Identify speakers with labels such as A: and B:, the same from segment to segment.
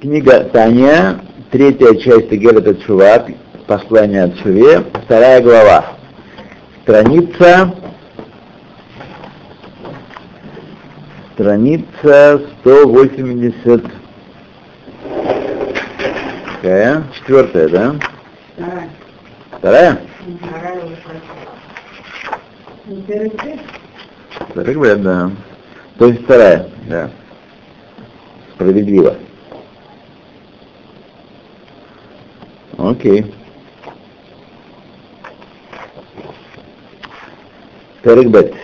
A: Книга Таня, третья часть Герета Чува, послание от Чуве, вторая глава. Страница, страница 180, какая? Четвертая, да?
B: Вторая.
A: Вторая?
B: Вторая.
A: Говорят, да. То есть вторая, да. Справедливо. Окей. Перекбет.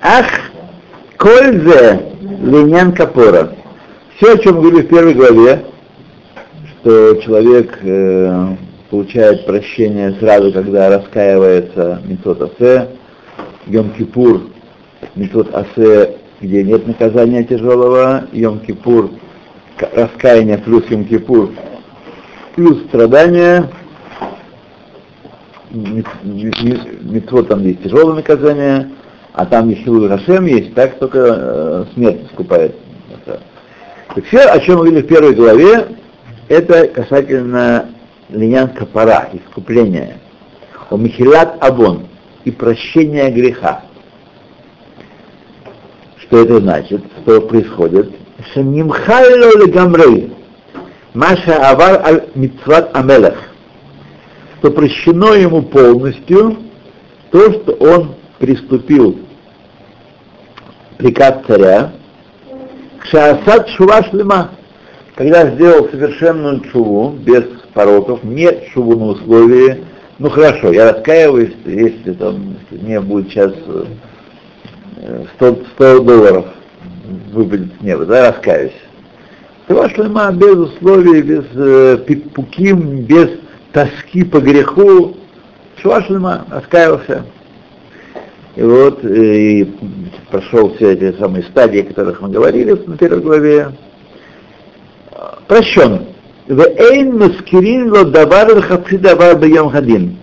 A: Ах, кользе линян капора. Все, о чем говорили в первой главе, что человек э, получает прощение сразу, когда раскаивается Митцвот Асе, Йом-Кипур, Митцвот Асе, где нет наказания тяжелого, Йом-Кипур, раскаяние плюс Йом-Кипур, плюс страдания, Митцвот там есть тяжелое наказание, а там еще Хашем есть, так только э, смерть искупает. Так все, о чем мы говорили в первой главе, это касательно линян капара, искупления, о михилат абон и прощения греха. Что это значит? Что происходит? Шанимхайло легамрей, Маша авар аль мицват амелах, что прощено ему полностью то, что он приступил приказ царя, Шаасад шува шлема, когда сделал совершенную чуву, без пороков, не чуву на условии, ну хорошо, я раскаиваюсь, если там мне будет сейчас 100, 100 долларов выпадет с неба, да, раскаюсь. Шува шлема без условий, без э, пуким, без тоски по греху, шува шлема, раскаялся. И вот и прошел все эти самые стадии, о которых мы говорили на первой главе. Прощен. Вейн маскирин ло давар хаци давар бьем хадин.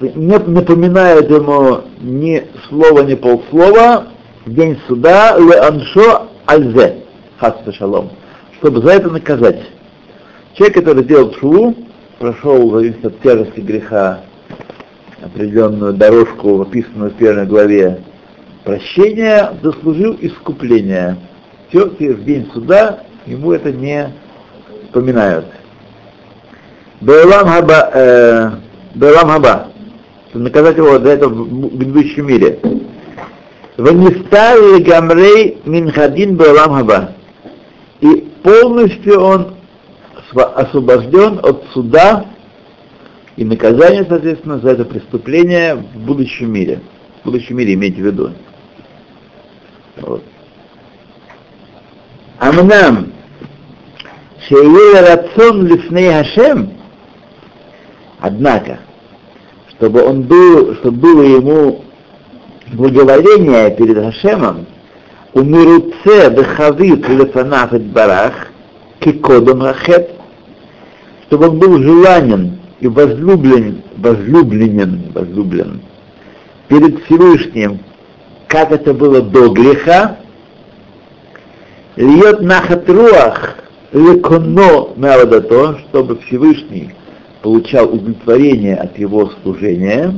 A: Не напоминает ему ни слова, ни полслова в день суда ле аншо альзе хасса шалом, чтобы за это наказать. Человек, который сделал шву, прошел, зависит от тяжести греха, определенную дорожку, описанную в первой главе, прощения, заслужил искупление. Все, в день суда ему это не вспоминают. Бейлам хаба, э, Бейлам хаба, наказать его за это в грядущем мире. Ванистар гамрей минхадин Бейлам хаба. И полностью он освобожден от суда и наказание, соответственно, за это преступление в будущем мире. В будущем мире имейте в виду. Вот. Амнам, Шейле рацион лифней Хашем, однако, чтобы он был, чтобы было ему благоволение перед Хашемом, умируце бехавит лефанаф барах, кикодом рахет, чтобы он был желанен и возлюблен, возлюбленен, возлюблен перед Всевышним, как это было до греха, льет нахатруах леконо меавадато, чтобы Всевышний получал удовлетворение от его служения.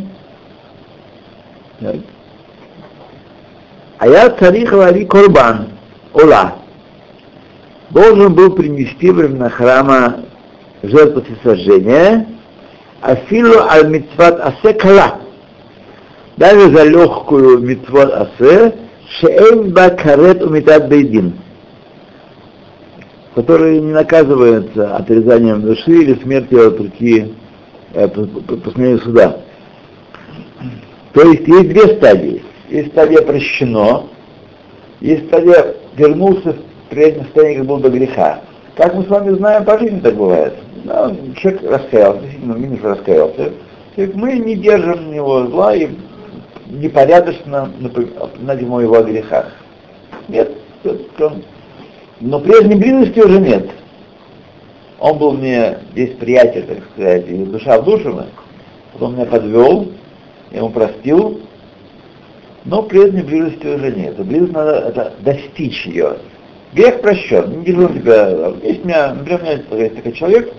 A: А я царих лари корбан, ола, должен был принести во храма жертву всесожжения, Афилу аль митцват асе кала. Даже за легкую митцват асе, шеэн ба карет умитат бейдин, который не наказывается отрезанием души или смертью от руки э, постановления суда. То есть есть две стадии. Есть стадия прощено, есть стадия вернулся в прежнее состояние, как был до греха. Как мы с вами знаем, по жизни так бывает. Да, человек раскаялся, действительно, минус раскаялся. Мы не держим на него зла и непорядочно напоминать ему его о грехах. Нет, но прежней близости уже нет. Он был мне здесь приятель, так сказать, и душа в душу, потом меня подвел, я ему простил, но не близости уже нет. Близость надо это достичь ее. Грех прощен, не держу тебя. Есть у меня, например, у меня есть такой человек,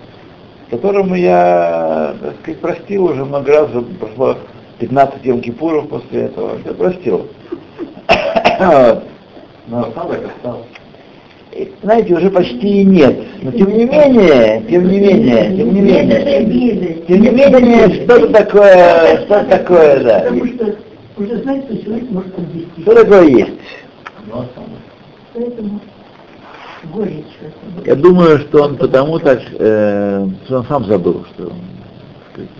A: которому я, так сказать, простил уже много раз, прошло 15 Йом Кипуров после этого, я простил. Но. Знаете, уже почти нет. Но тем не менее, тем не менее, тем не менее, тем не менее, что-то такое, что такое, да. Уже знаете, что человек может подвести. Что такое есть? Поэтому горечь. Я думаю, что он потому так, э, что он сам забыл, что он,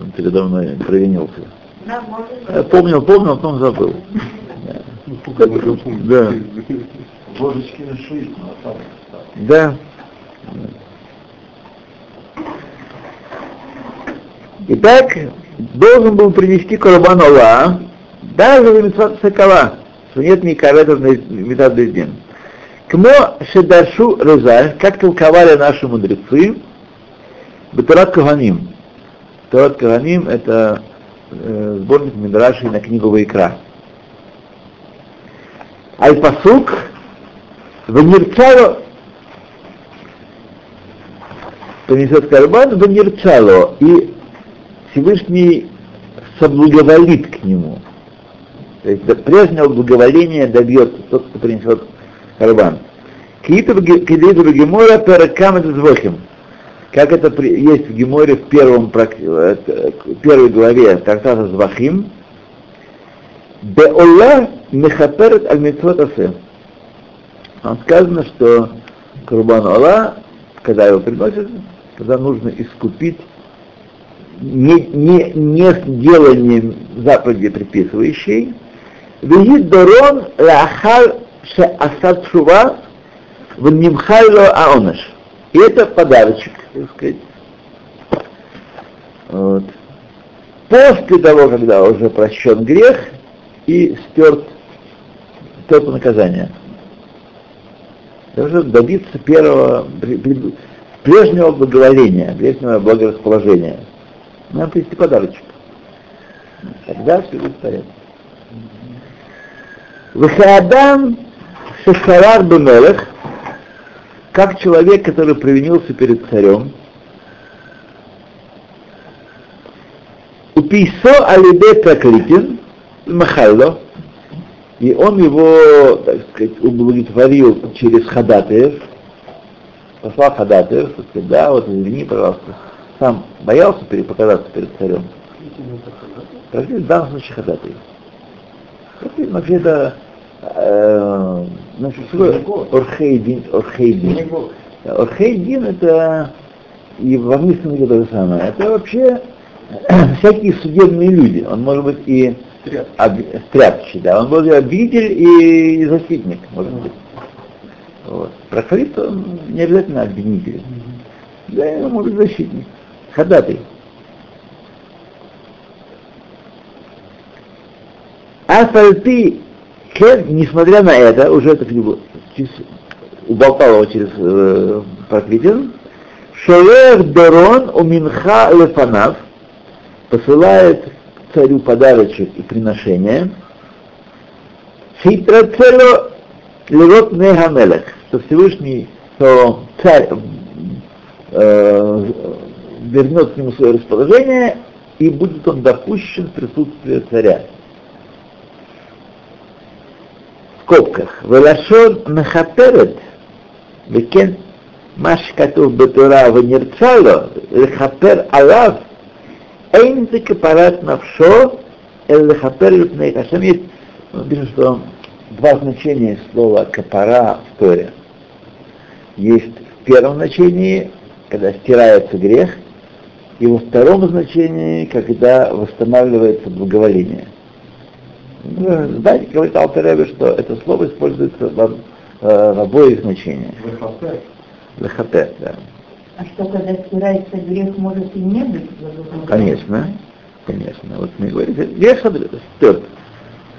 A: он передо мной провинился. Может, помнил, помнил, а потом забыл. Да. Ложечки на шею, Да. Итак, должен был принести Карабан Аллах, даже в Митцват Сакала, что нет ни карета Митцват Бездин. Кмо Шедашу Резаль, как толковали наши мудрецы, Бетарат Каганим. Тарат Каганим это э, сборник Мидраши на книгу Вайкра. Аль-Пасук Ванирчало принесет карбан Ванирчало, и Всевышний соблаговолит к нему. То есть до прежнего благоволения добьется тот, кто принесет карбан. Кииту Гемора Перакам Звохим. Как это есть в Геморе в первом, э, первой главе трактата Звахим, Беолла мехаперет аль митцвот асе. Там сказано, что Курбан Алла, когда его приносят, когда нужно искупить не, не, не сделанием заповеди приписывающей, Вегид Дорон Лахар Ше Асад Шува Внимхайло Аонаш. И это подарочек, так сказать. Вот. После того, когда уже прощен грех, и стерт, стерто наказание. Должен добиться первого, прежнего благоволения, прежнего благорасположения. Надо принести подарочек. Тогда все будет в порядке. Вахаадам Шешарар Бемелех, как человек, который провинился перед царем, Уписо алибе проклятен, Махайло, и он его, так сказать, удовлетворил через ходатаев, послал ходатаев, так сказать, да, вот извини, пожалуйста, сам боялся показаться перед царем. Практически в данном случае ходатаев. Вообще это значит, Орхейдин, Орхейдин. Орхейдин это и в английском то же самое. Это вообще всякие судебные люди. Он может быть и стряпчий, да. Он был обвинитель и защитник, может быть. Вот. Прохорит он не обязательно обвинитель. Да, он может быть защитник. Ходатай. Афальты, несмотря на это, уже это книгу уболтал его через э, Проквитин, Шолех Дорон у Минха Лефанав посылает царю подарочек и приношения, Хитрацело левот Нехамелех, что Всевышний, что царь э, вернет к нему свое расположение, и будет он допущен в присутствие царя. В скобках. Велашон Мехаперет, Векен Маш Катув Бетура Венерцало, Лехапер Алав, Эйн זה כפרת נפשו, אלא לכפר לפני Хашем. Есть, пишет, что два значения слова капара в Торе. Есть в первом значении, когда стирается грех, и во втором значении, когда восстанавливается благоволение. Знаете, говорит Алтеребе, что это слово используется в, в обоих значениях. Лехапер, да.
B: А что, когда стирается грех, может и не быть
A: Конечно, конечно. Вот мы говорим, грех стерт.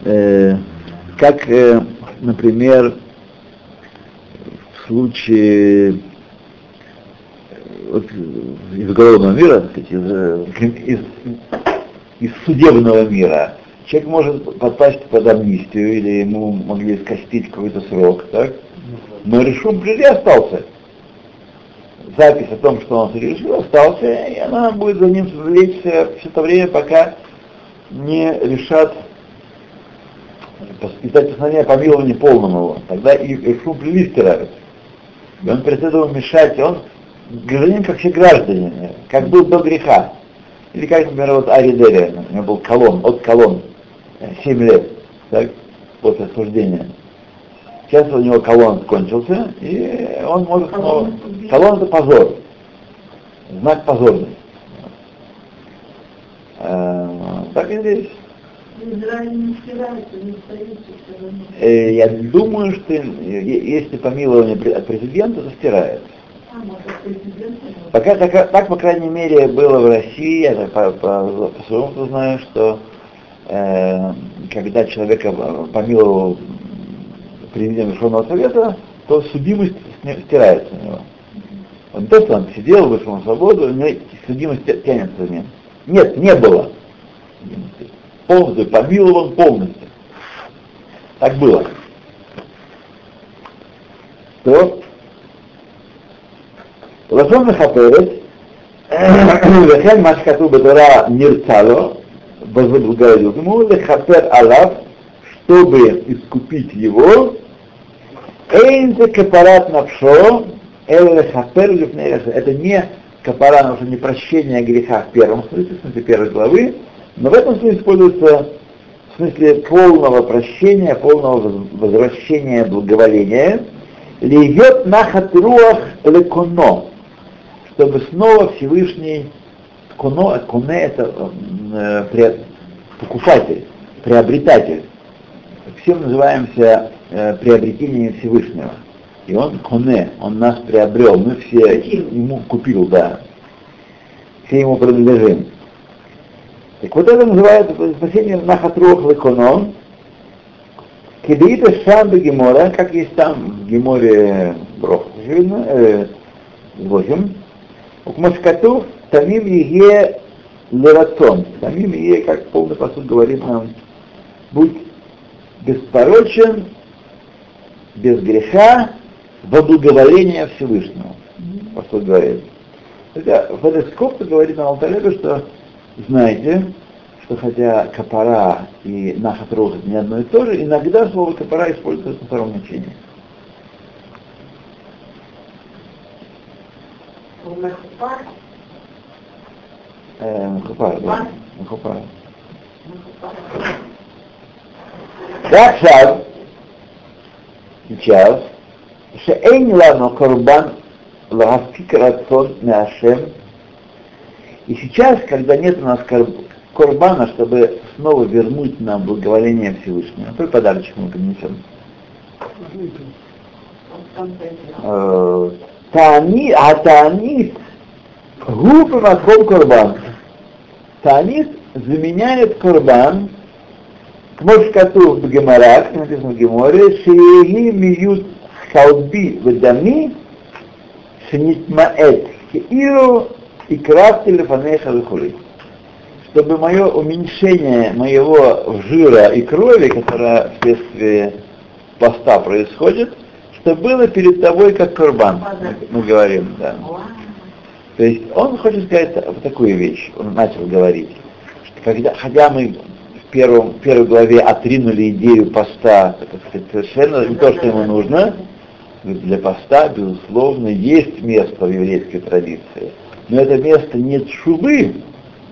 A: Э, как, э, например, в случае вот, из уголовного мира, из, из, из судебного мира, человек может попасть под амнистию, или ему могли скостить какой-то срок, так? Но решум при остался. Запись о том, что он совершил, остался, и она будет за ним влечься все то время, пока не решат испытать постановление о помиловании полному. Тогда и решум при стирают. И он перед этим мешать, он гражданин как все граждане, как был до греха. Или как, например, вот Ари Дели, у него был колон, от колон, 7 лет, так, после осуждения. Сейчас у него колон кончился, и он может снова... Колон это позор. Знак позорный. Э, так и здесь. Э, я думаю, что если помилование от президента, то стирается. Пока так, так, по крайней мере, было в России, я по, по, по своему знаю, что э, когда человека помиловал президент Верховного Совета, то судимость стирается у него. Он не то, что он сидел, вышел на свободу, у него судимость тянется за ним. Нет, не было. Полностью помилован полностью. Так было. То לשון מחפרת, וכן מה שכתוב בתורה נרצה לו, говорил ему, лехапер алав, чтобы искупить его, эйнзе капарат навшо, лехапер это не капара, но не прощение греха в первом смысле, в смысле первой главы, но в этом смысле используется в смысле полного прощения, полного возвращения благоволения, льет нахат руах леконо, чтобы снова Всевышний, куно, куне это э, покупатель, приобретатель. Все мы называемся э, приобретением Всевышнего. И он коне, он нас приобрел, мы все ему купил, да. Все ему принадлежим. Так вот это называется спасение Нахатрух Леконо. Кедита Шамбе Гемора, как есть там в Геморе Брох, очевидно, э, 8. Укмашкату Тамим Еге Лерацон. Тамим Еге, как полный посуд говорит нам, будь беспорочен, без греха, во благоволение Всевышнего. Посуд говорит. Хотя в этой говорит нам Алталеба, что знаете, что хотя капара и наша трога не одно и то же, иногда слово капара используется на втором значении.
B: Мехупар?
A: Э, Мехупар, да. Мехупар. ועכשיו, сейчас, שאין לנו קורבן להפקיק רצון מהשם, и сейчас, когда нет у нас корбана, чтобы снова вернуть нам благоволение Всевышнего, какой подарочек мы принесем? Таани, а таанит, губы матком корбан. Талис заменяет Курбан, к Москату в Геморах, написано в Геморе, Шиеги миют халби вадами, шнитмаэт, хеиру и крафты лефанеха вихули. Чтобы мое уменьшение моего жира и крови, которое вследствие поста происходит, что было перед тобой как курбан, мы говорим, да. То есть он хочет сказать вот такую вещь, он начал говорить, что когда, хотя мы в первом, в первой главе отринули идею поста, сказать, совершенно не то, что ему нужно, для поста, безусловно, есть место в еврейской традиции. Но это место не шубы,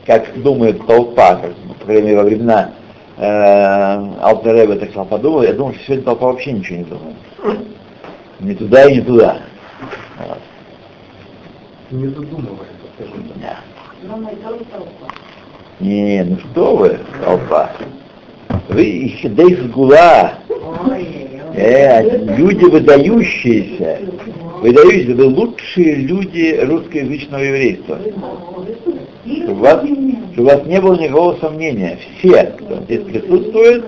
A: как думает толпа, как, по крайней мере, во времена э, Алтереба так сказал, подумал, я думаю, что сегодня толпа вообще ничего не думает. Не туда и не туда. Вот.
C: Не задумывается, скажем
A: так. Не, ну что вы, толпа. Вы дейс гула. Э, люди выдающиеся. Выдающиеся, вы лучшие люди русскоязычного еврейства. Чтобы у вас, чтобы у вас не было никакого сомнения. Все, кто здесь присутствует,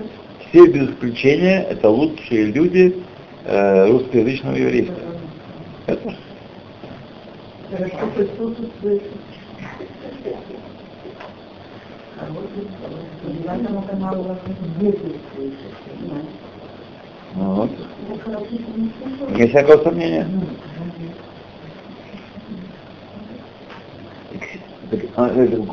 A: все без исключения, это лучшие люди э, русскоязычного еврейства. Это
B: По девятому каналу вас не слышите.
A: Вот.
B: Что.
A: Нет всякого сомнения.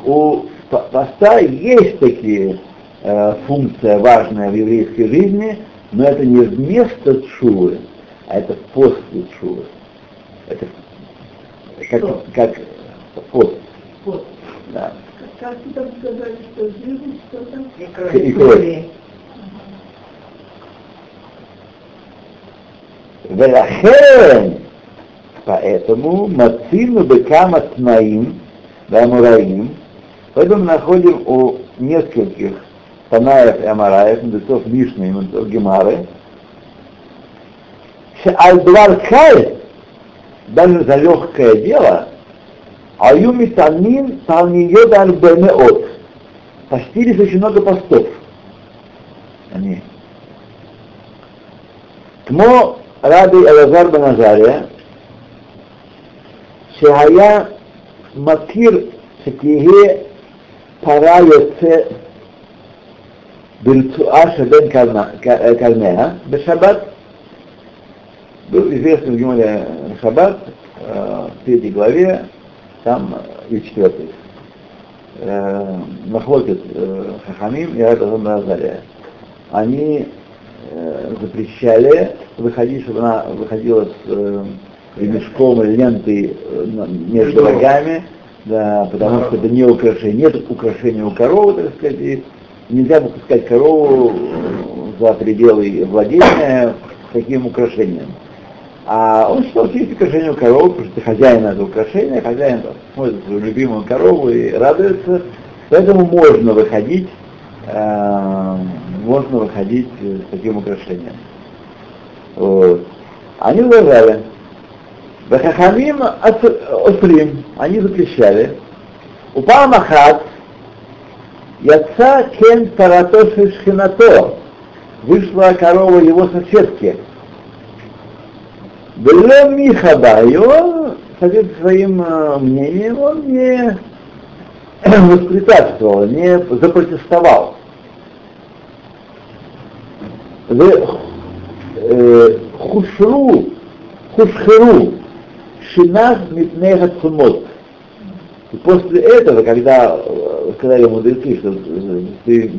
A: У по- поста есть такие э, функция важная в еврейской жизни, но это не вместо чувы, а это после чувы. Это как, как вход.
B: Вход.
A: Да.
B: Как вы там сказали, что живут что там?
A: И кровь. Велахен, поэтому Мацину Бекама Тнаим, да, Амураим, поэтому находим у нескольких Танаев и Амараев, мудрецов Мишны и мудрецов Гемары, Альдвар даже за легкое дело, Аю Митамин Талниот Альбенеот, постились очень много постов. Они. כמו רבי אלעזר בן עזריה, שהיה מכיר שתהיה פרה יוצא ברצועה שבין קרנה- קרניה בשבת, был известный в Гимале Шаббат, э, в третьей главе, там и четвертой, э, Махлокет э, Хахамим и Рабазан Назария. Они э, запрещали выходить, чтобы она выходила с э, ремешком или лентой э, между рогами, да, потому что это не украшение, нет украшения у коровы, так сказать, и нельзя выпускать корову э, за пределы владения таким украшением. А он считал, что есть украшение у коровы, потому что хозяин этого украшения, хозяин там смотрит свою любимую корову и радуется, поэтому можно выходить, э, можно выходить с таким украшением. Вот. Они возражали. Вахахамим осрим, они запрещали. Упал Махат, Яца кен парато шхинато, вышла корова его соседки. Было Михаба, и он, соответственно, своим э, мнением, он не воспрепятствовал, не запротестовал. Э, хушру, хушхеру, шинах митнеха цумот. И после этого, когда э, сказали мудрецы, что ты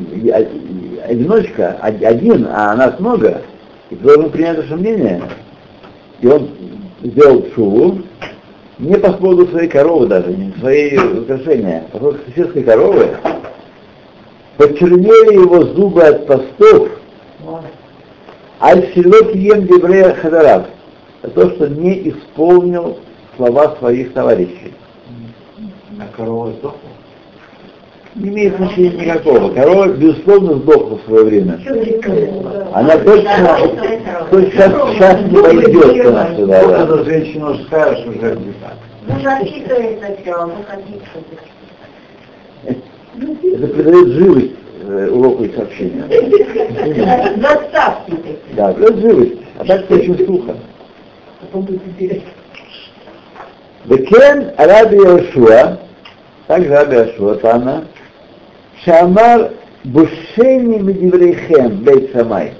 A: одиночка, од- один, а нас много, и ты должен принять наше мнение, и он сделал шуву, не по поводу своей коровы даже, не своей украшения, а по поводу соседской коровы, почернели его зубы от постов, аль-силот ем деврея хадарав, за то, что не исполнил слова своих товарищей.
C: А корова сдохла?
A: Не имеет значения никакого. Корова, безусловно, сдохла в свое время. Она точно, точно сейчас, сейчас не пойдет к нам сюда. да.
C: Когда женщина скажешь, уже где-то.
B: Ну, записывай сначала, ну,
A: Это придает живость э, уроку и сообщению.
B: Заставки такие.
A: Да, придает живость. А так это очень сухо.
B: Интересно.
A: Векен Раби Йошуа, также Раби Йошуа, Тана, Шамар Бушени Медиврейхем, Бейт Шамай.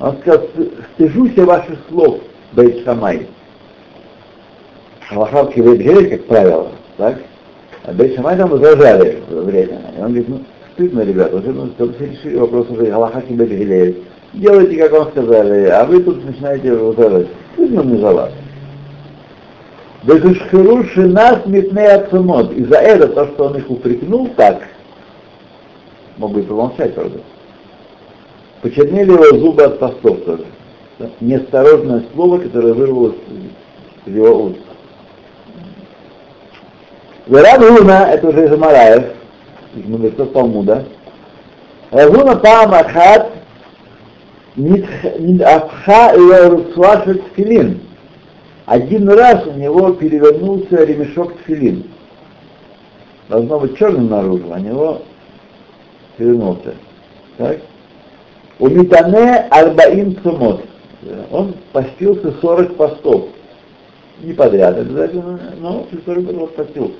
A: Он сказал, стыжусь я ваших слов, Бейт Шамай. Аллахавки Бейт Гелель, как правило, так? А Бейт Шамай там возражали в то время. И он говорит, ну, стыдно, ребята, уже ну, чтобы все решили вопрос уже Аллахаки Бейт Гелель. Делайте, как вам сказали, а вы тут начинаете возражать. Стыдно мне за вас. Вегушхеруши нас метне отцемот. И за это, то, что он их упрекнул так, мог бы и помолчать, правда, почернели его зубы от постов тоже. Неосторожное слово, которое вырвалось из его уст. Верабуна, это уже из Амараев, из мудрецов Талмуда. Равуна Пам Ахат Нидапха Леруцуашет Тфилин. Один раз у него перевернулся ремешок тфилин. Должно быть черным наружу, а у него перевернулся. Так? У Митане Арбаим Цумот. Он постился 40 постов. Не подряд обязательно, но 40 вот постился.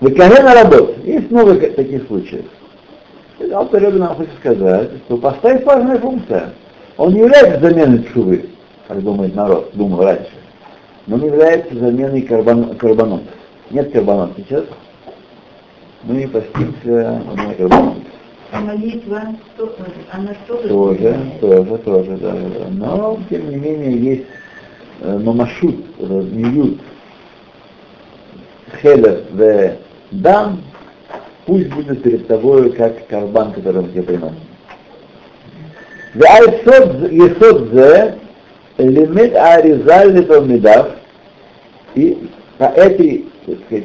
A: Выкарена работа. Есть много таких случаев. Алтер Ребе нам хочет сказать, что поставить важная функция. Он не является заменой чувы, как думает народ, думал раньше. Но он является заменой карбон, карбонотов. Нет карбонот сейчас. Мы не постимся на карбонот.
B: А молитва, что, она тоже...
A: Тоже, тоже, тоже, да, да, да. Но, тем не менее, есть э, мамашут, э, миют, хелев в дам, пусть будет перед тобой как карбан, который он тебе приносит. והיסוד יסוד זה לימד האריזה לתלמידיו, и по этой, так сказать,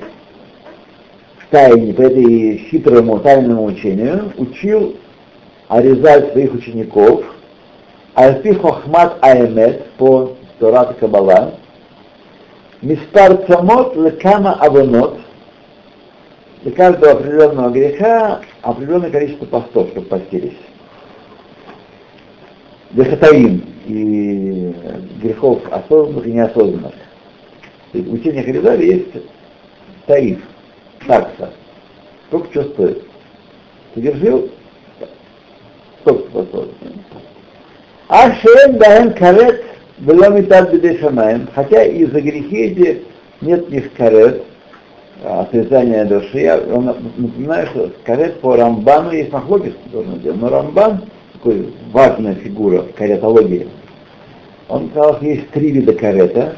A: тайне, по этой хитрому тайному учению учил Аризаль своих учеников, Альпи Хохмат Аэмет по Торат Кабала, Мистар Цамот Лекама Авонот, для каждого определенного греха определенное количество постов, чтобы постились. Дехатаим и грехов осознанных и неосознанных. То есть в учениях Аризаля есть таиф, такса. Сколько что стоит. Совершил сколько. А шеем даем карет была метад бедешамаем, хотя и за грехи эти нет в них карет, отрезания души. Я вам напоминаю, что карет по Рамбану есть махлогис, но Рамбан, такой важная фигура в каретологии, он сказал, что есть три вида карета.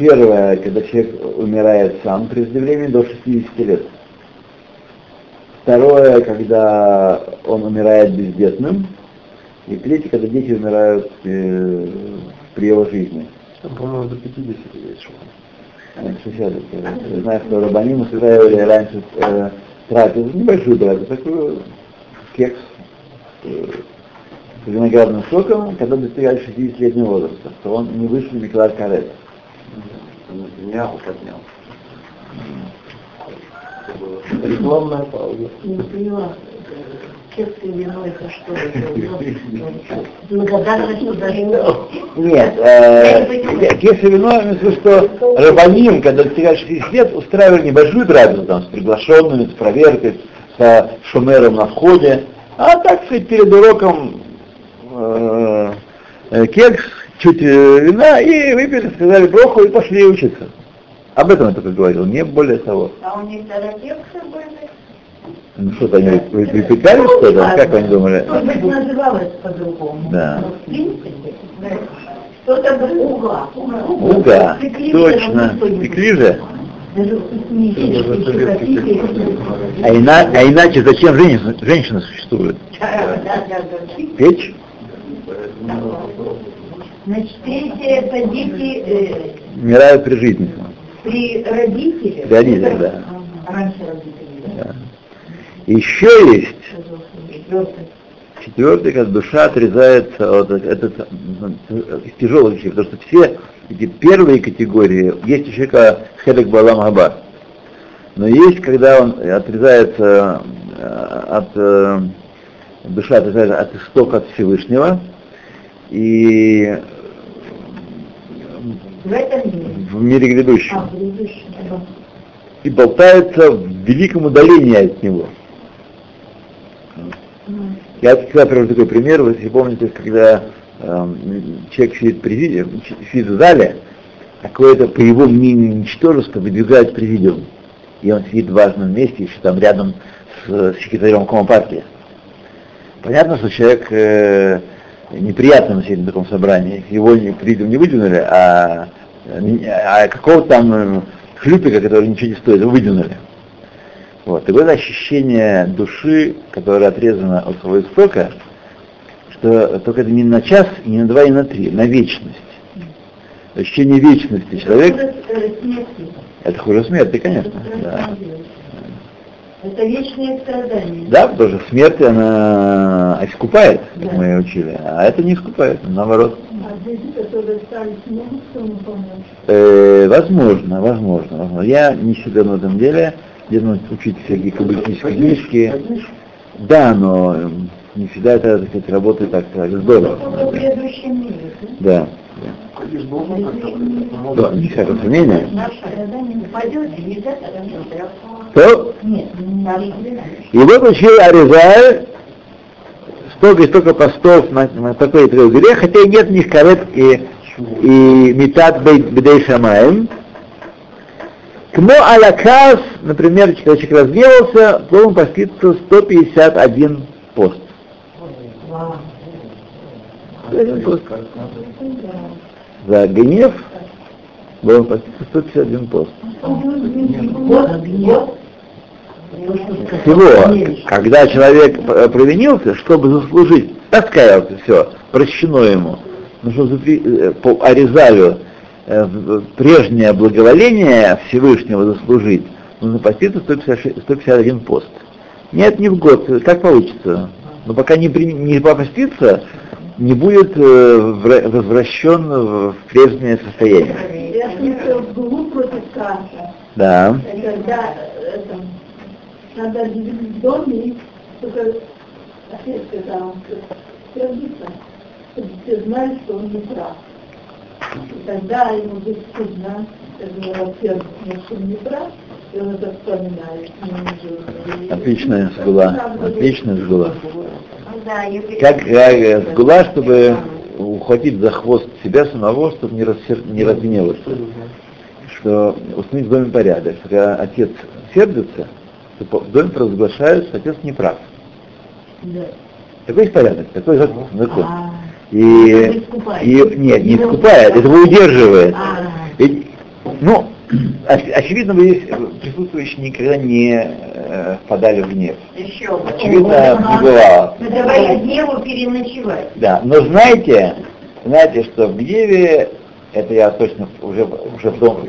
A: Первое, когда человек умирает сам преждевременно до 60 лет. Второе, когда он умирает бездетным. И третье, когда дети умирают э, при его жизни.
D: Там, по-моему, до 50 есть что.
A: Э, 60. Я знаю, что Рабаним устраивали раньше э, трапезу, небольшую трапезу, такую кекс э, с виноградным соком, когда достигали 60-летнего возраста, то он не вышел Миклар Карет.
C: Няху поднял.
D: Рекламная пауза.
B: Не поняла. Вино это что? Благодарность.
A: Нет, э, кекс и вино, я имею что Рабаним, когда достигали 60 лет, устраивали небольшую трапезу там, с приглашенными, с проверкой, с шумером на входе, а так сказать, перед уроком э, э, кекс, чуть э, вина, и выпили, сказали броху и пошли учиться. Об этом я только говорил, не более того.
B: А у них терапевты были?
A: Ну что-то они вы- выпекали что-то, как они думали?
B: Может быть, называлось по-другому.
A: Да.
B: Но в принципе, что-то уга.
A: Уга, точно, пекли же. А, ина- а иначе зачем женщина, женщина существует? Печь?
B: Значит, третье это дети э,
A: Умирают при жизни.
B: при родителях.
A: При родителях, да.
B: Ага, Раньше родителей, да.
A: Да. Еще есть
B: Четвертое.
A: четвертый, как душа отрезается от этот из тяжелых вещей, потому что все эти первые категории, есть еще человека хедек балам хаба, но есть, когда он отрезается э, от э, душа отрезается от истока от Всевышнего и
B: В этом мире.
A: в мире грядущем.
B: А, предыдущий, да.
A: и болтается в великом удалении от него.
B: Мгм.
A: Я всегда привожу такой пример, вы если помните, когда эм, человек сидит в, президиуме, сидит в зале, какое-то, по его мнению, ничтожество выдвигает президиум. И он сидит в важном месте, еще там рядом с, с секретарем Компартии. Понятно, что человек э, неприятно сидеть на таком собрании. Его президиум не выдвинули, а, а какого-то там э, хлюпика, который ничего не стоит, выдвинули. Вот. И вот это ощущение души, которая отрезана от своего истока, что только это не на час, не на два, и на три, на вечность. Ощущение вечности человек,
B: Это э, смерти.
A: это хуже смерти, конечно. Да.
B: Это вечные страдания.
A: да, потому что смерть, она искупает, как
B: Да.
A: мы учили, а это не искупает, наоборот.
B: А люди, которые кому помочь?
A: Э, возможно, возможно, возможно. Я не силен в этом деле, где нужно учить всякие каббалистические книжки. Да, но м, не всегда это, так сказать, работает так так здорово.
B: Только в предыдущем мире, да?
A: Да, да, не всякого сомнения. То,
B: не
A: и вот учил Аризаль столько и столько постов на, на такой и такой грех, хотя и нет в них карет и, и метат бедей шамаем. Кмо алякас, например, человек разгневался, должен поститься 151 пост. Один пост. За гнев должен поститься 151 пост. Всего, когда человек э, провинился, чтобы заслужить, раскаялся, все, прощено ему, но чтобы запри- э, по Аризалю э, прежнее благоволение Всевышнего заслужить, нужно поститься 156 151 пост. Нет, не в год, как получится. Но пока не, при- не попаститься, не будет э, вра- возвращен в прежнее состояние. Да.
B: Надо в доме, только отец сказал, сердиться, чтобы все знали, что он не прав. И тогда ему будет стыдно, когда он сердце, что он не прав, и он это вспоминает.
A: Отличная сгула. Отличная сгула. Как, как сгула, чтобы ухватить за хвост себя самого, чтобы не, рассер... не разгневаться. Что установить в доме порядок. Когда отец сердится, то по- в доме провозглашают, что отец не прав.
B: Да.
A: Такой есть порядок, такой закон. закон.
B: А,
A: И, и нет, не искупает, это его удерживает.
B: а,
A: Ведь, ну, оч- очевидно, вы здесь присутствующие никогда не э, впадали в гнев.
B: Еще бы.
A: Очевидно, не бывало.
B: Мы давай гневу переночевать.
A: Да, но знаете, знаете, что в гневе, это я точно уже, уже в том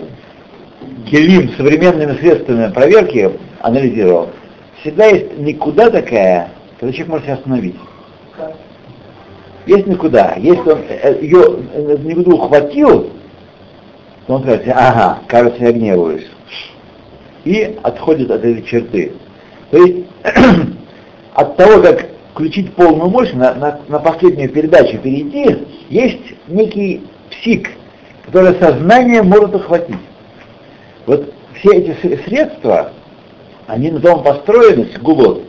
A: Келим современными средствами проверки анализировал, всегда есть никуда такая, когда человек может себя остановить. Есть никуда. Если он э, ее э, никуда ухватил, то он скажет, ага, кажется, я гневаюсь. И отходит от этой черты. То есть от того, как включить полную мощь, на, на, на последнюю передачу перейти, есть некий псик, который сознание может охватить. Вот все эти сре- средства, они на том построены, гулот,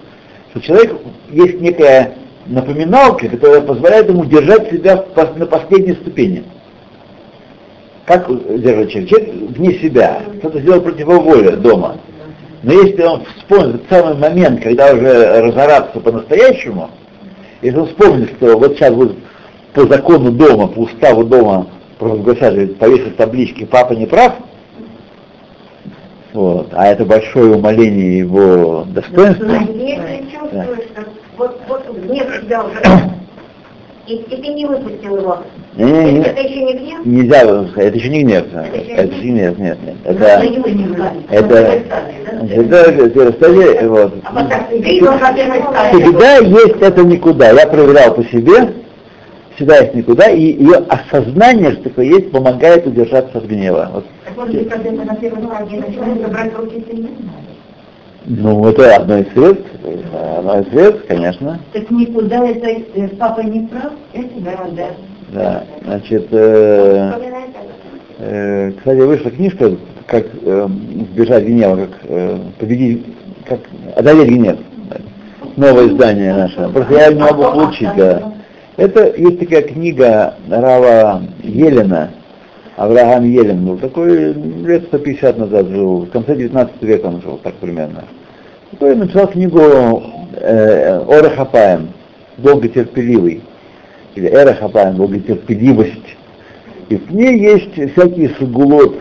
A: что человек есть некая напоминалка, которая позволяет ему держать себя на последней ступени. Как держать человек? Человек вне себя, кто-то сделал против его воли дома. Но если он вспомнит этот самый момент, когда уже разораться по-настоящему, если он вспомнит, что вот сейчас будет по закону дома, по уставу дома провозглашать, повесить таблички «папа не прав», вот, а это большое умаление его достоинства,
B: Если чувствуешь, что вот, вот гнев тебя уже, и, и ты не выпустил его,
A: не, не, не,
B: это еще не гнев?
A: нельзя это еще не гнев, это еще не гнев, нет, нет, это, это, это, это, кстати, вот,
B: А его хотел
A: всегда есть это никуда. Я проверял по себе, всегда есть никуда, и ее осознание, что такое есть, помогает удержаться от гнева. Вот. Ну, это одно из средств, одно из средств, конечно.
B: Так никуда это э, папа не прав? Это да, да.
A: Значит, э, э, кстати, вышла книжка, как э, избежать гнева, как э, победить, как одолеть гнев. Новое издание наше. Просто я не могу получить, да. Это есть такая книга Рава Елена, Авраам Елен был такой, лет 150 назад жил, в конце 19 века он жил, так примерно. Такой написал книгу э, Ора Хапаем, долготерпеливый, или Эра Хапаем, долготерпеливость. И в ней есть всякие сугулот,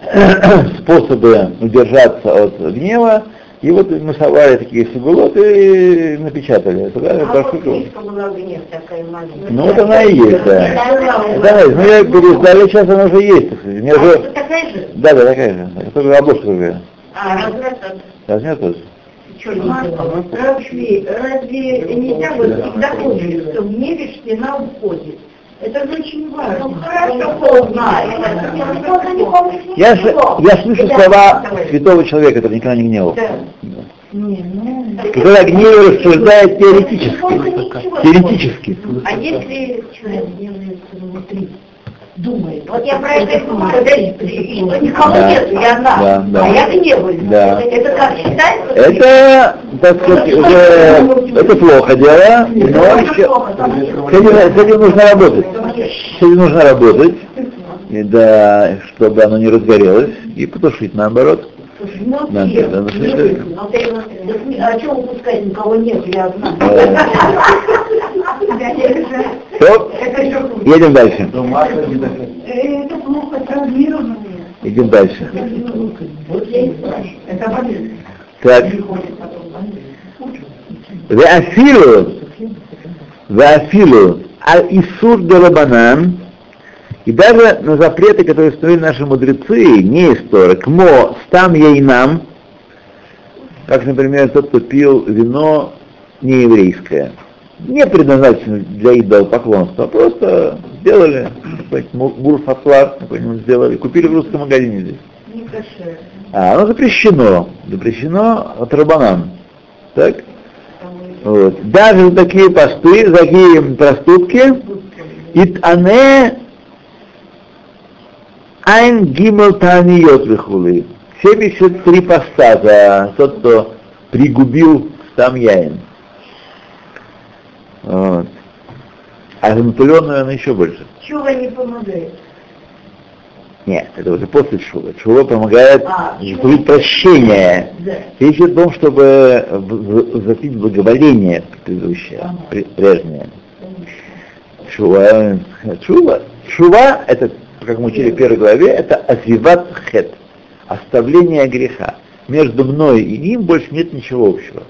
A: способы удержаться от гнева, и вот мы собрали такие сугулоты и напечатали. Туда
B: А вот книжка была такая маленькая.
A: Ну вот она и есть, да. Это есть. Ну я пересдали, сейчас она уже есть, так сказать. У меня
B: А
A: же...
B: это такая же?
A: Да, да, такая же. Только обложка другая.
B: А размер тот.
A: Размер тоже.
B: Что, разве, разве нельзя вот всегда помнить, что в гневе спина уходит? Это же очень важно. Ну хорошо, знает.
A: Я, с- я слышу слова святого человека, который никогда не гневался.
B: Да. Не, ну...
A: О гневе рассуждает теоретически. Теоретически.
B: А если человек гневается внутри? Думает.
E: Вот я про это и что никого
A: Да.
E: нет, я одна,
A: Да, да.
E: а я гневаюсь.
A: Да.
E: Это как считается?
A: Это, так сказать, уже, это плохо дело, но еще, с этим, с этим нужно работать. С этим нужно работать, и да, чтобы оно не разгорелось, и потушить наоборот. Да,
E: Внутри,
A: да, да, да.
E: А что выпускать, никого нет, я одна.
A: Э, едем дальше.
B: Это плохо травмированные.
A: Идем дальше. Так. Веафилу, веафилу, аль-исур дарабанан, и даже на запреты, которые установили наши мудрецы, не историк, мо стам яйнам, как, например, тот, кто пил вино нееврейское, не предназначено для идолопоклонства, а просто сделали, какой-нибудь бурфатлар какой-нибудь сделали, купили в русском магазине здесь.
B: Не кошер.
A: А, оно запрещено. Запрещено от рабанан. Так? Вот. Даже за такие посты, за такие проступки, ит ане айн гимел таниот вихули. 73 поста за тот, кто пригубил там яин. Вот. А за Наполеона, наверное, еще больше.
E: Чего не помогает?
A: Нет, это уже после шува. Шува помогает
E: А,
A: заслужить прощение.
E: Да.
A: Речь идет о том, чтобы запить благоволение предыдущее, пре- прежнее. Шува, шува, шува, это, как мы учили в первой главе, это азиват хет, оставление греха. Между мной и ним больше нет ничего общего.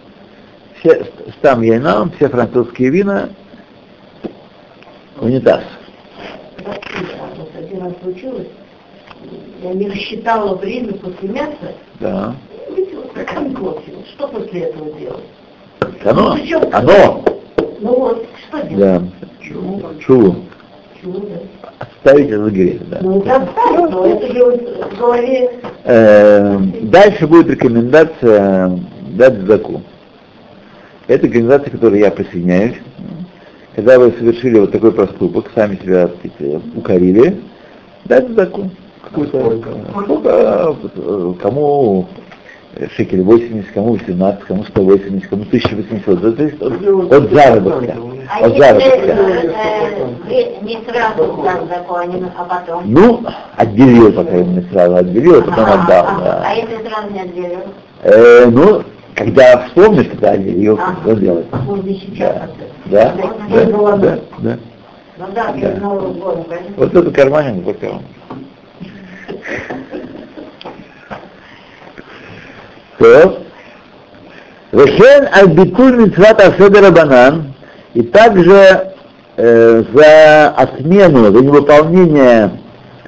A: Все стам яйнам, все французские вина, унитаз.
E: Один раз случилось, я не рассчитала время после мяса,
A: Да.
E: стакан кофе. Что после этого делать?
A: Оно,
E: Ну,
A: оно,
E: Ну вот, что делать?
A: да.
E: Чего, да?
A: Отставить этот грех, да.
E: Ну, это оставить, но это же вот в голове...
A: Э, Дальше будет рекомендация дать заку. Это рекомендация, к которой я присоединяюсь. Когда вы совершили вот такой проступок, сами себя так сказать, укорили, дать заку. Какую-то, сколько, э, кому шекель 80, кому 18, кому 180, кому 1080. Это зависит от, от заработка.
E: А
A: От заработка.
E: э, э, не сразу даст закон, а потом?
A: Ну, отделил, пока ему не сразу отделил, а потом
E: Ага,
A: отдал. да.
E: А если сразу не отделил?
A: Э, ну, когда вспомнишь, тогда отделил, что делать. Да, да, да,
E: Да.
A: да, да.
E: Ну да, конечно.
A: Вот это карманин пока он. То. Вехен аль-битуль митцват аседера банан. И также э, за отмену, за невыполнение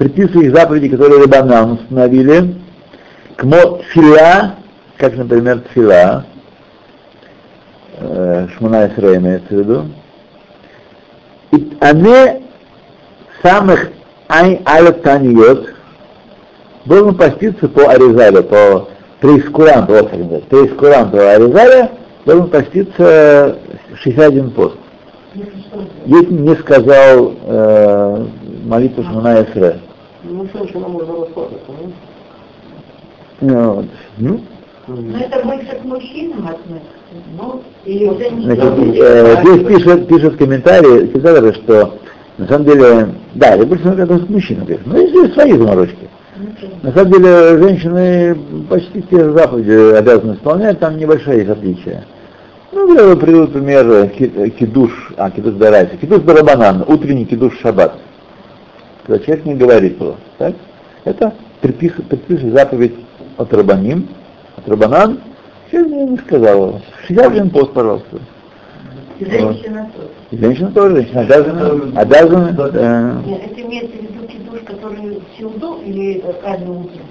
A: предписанных заповедей, которые Рабанан установили, кмо фила, как, например, тфила, э, Шмуна Исра имеется в виду, и они самых ай алят таниот должен поститься по Аризале, по преискуранту, вот как называется, преискуранту Аризаля должен поститься 61 пост. Если не сказал э, молитву Шмуна Исра.
D: Ну, что нам можно расслабиться, ну?
A: Вот. Ну,
E: Ну это больше к мужчинам относится. Ну, или
A: Значит,
E: женщинам.
A: э, здесь пишет, пишет комментарий цитаторы, что на самом деле, да, это больше относится к мужчинам, конечно, но есть свои заморочки. На самом деле, женщины почти те заповеди обязаны исполнять, там небольшое есть отличие. Ну, я приведу пример ки- кидуш, а, кидуш дарайса, кидуш барабанан, утренний кидуш шаббат. Когда человек не говорит его, так? Это предпис, заповедь от рабаним, от рабанан, человек мне не сказал. 61 пост, пожалуйста.
E: Женщина тоже.
A: Женщина тоже, женщина обязана, обязана, да.
E: Нет, это имеется в виду кидуш, который всюду или каждое утро?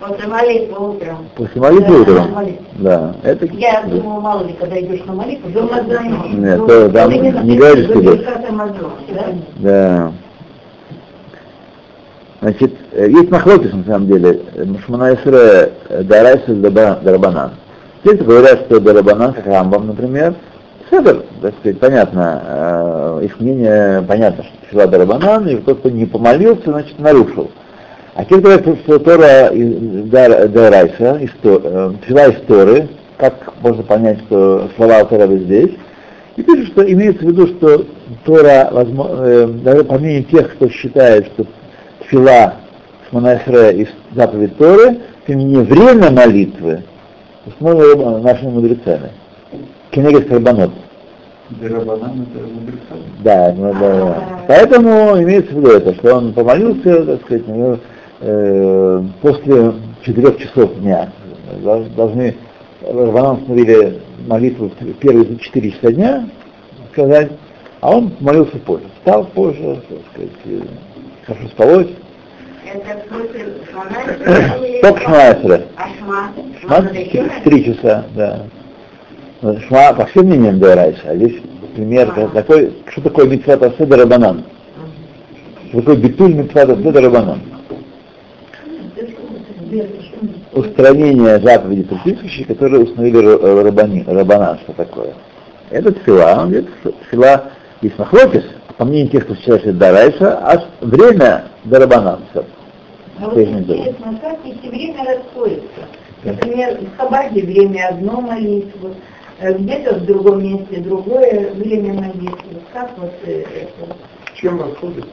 E: После молитвы утром.
A: После молитвы
E: Да,
A: утром.
E: молитвы.
A: Да, это...
E: Я думаю, мало ли, когда идешь на молитву, дома
A: Нет, то там не говоришь кидуш.
E: Да?
A: Да. Значит, э, есть махлокис на самом деле. Шмана Исре Дарайса Дарабанан. Те, кто говорят, что Дарабанан, как Рамбам, например, Седер, так сказать, понятно, э, их мнение понятно, что Тфила Дарабанан, и тот, кто не помолился, значит, нарушил. А те, кто говорят, Тора Дарайса, Тфила из как можно понять, что слова Тора здесь, и пишут, что имеется в виду, что Тора, возможно, э, даже по мнению тех, кто считает, что Тфила Шманайсре из заповедь Торы, тем не время молитвы установлено нашими мудрецами. Кенегес Карбанот. Да, ну, да. Поэтому имеется в виду это, что он помолился, так сказать, ну, э, после четырех часов дня. Должны Рабанан установили молитву в первые четыре часа дня сказать, а он молился позже. Встал позже, так сказать, э, хорошо спалось. Только Шмайсера.
E: А шма?
A: Шма три часа, да. Шма по всем мнениям Дайрайса, а здесь пример такой, что такое митцват Аседа Рабанан. Что такое битуль митцват Аседа Рабанан. Устранение заповедей предписывающих, которые установили рабани, Рабанан, что такое. Это тфила, он говорит, тфила есть махлокис, по мнению тех, кто считает, что это Дарайса, а время Дарабанан.
E: А вот интересно, как если время расходится? Например, в Хабаде время одно молитвы, э, где-то в другом месте другое время молитвы. Как вот э, это?
D: Чем расходится?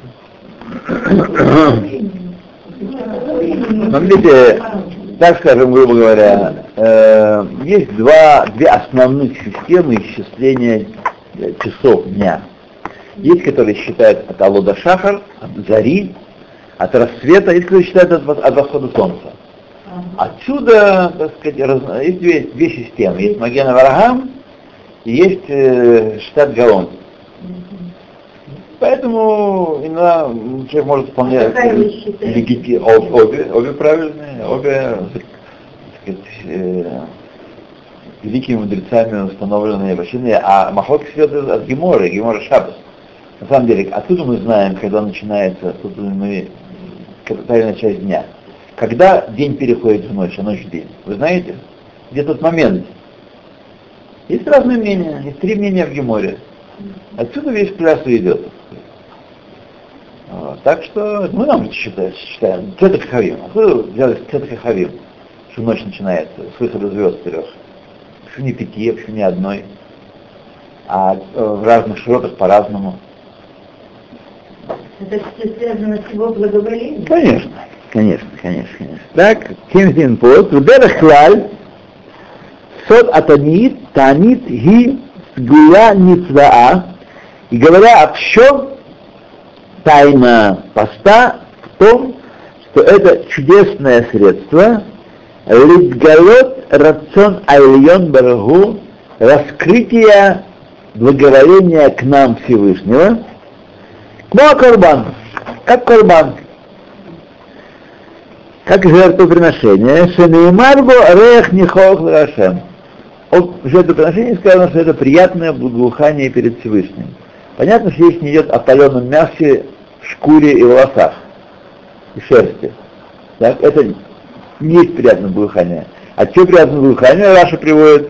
A: Смотрите, так скажем, грубо говоря, э, есть два, две основных системы исчисления э, часов дня. Есть, которые считают от Алода Шахар, от Зари, от рассвета, есть, которые считают от, от восхода солнца. Отсюда, так сказать, раз, есть две, две системы. Есть Маген Варагам и есть э, штат Гаон. Поэтому иногда человек может вполне
E: А
A: легити- об- обе, обе правильные, обе так сказать, э, великими мудрецами установленные не- а Махлок идет от Гемора, Гемора Шабас. На самом деле, откуда мы знаем, когда начинается, тут мы, правильная часть дня. Когда день переходит в ночь, а ночь в день? Вы знаете? Где тот момент? Есть разные мнения, есть три мнения в Геморе. Отсюда весь пляс идет. Вот. Так что мы нам считаем, считаем Цетах Хавим. Откуда взялось Цетах Хавим? Что ночь начинается с выхода звезд трех. Почему не пяти, почему не одной? А э, в разных широтах по-разному.
E: Это все связано с его благоволением?
A: Конечно, конечно, конечно, конечно. Так, Кемзин Пот, Вдерах Клаль, Сод Атанит, Танит, Ги, Сгуя Ницваа, и говоря общо, тайна поста в том, что это чудесное средство, Литгалот Рацион Айльон Барагу, раскрытие благоволения к нам Всевышнего, Кмо Корбан, как Корбан, как жертвоприношение, Шенеймарбо Рех Нихох Лашем. О жертвоприношении сказано, что это приятное благоухание перед Всевышним. Понятно, что речь не идет о паленом мясе, шкуре и волосах, и шерсти. Так? Это не есть приятное благоухание. А что приятное благоухание, Раша приводит,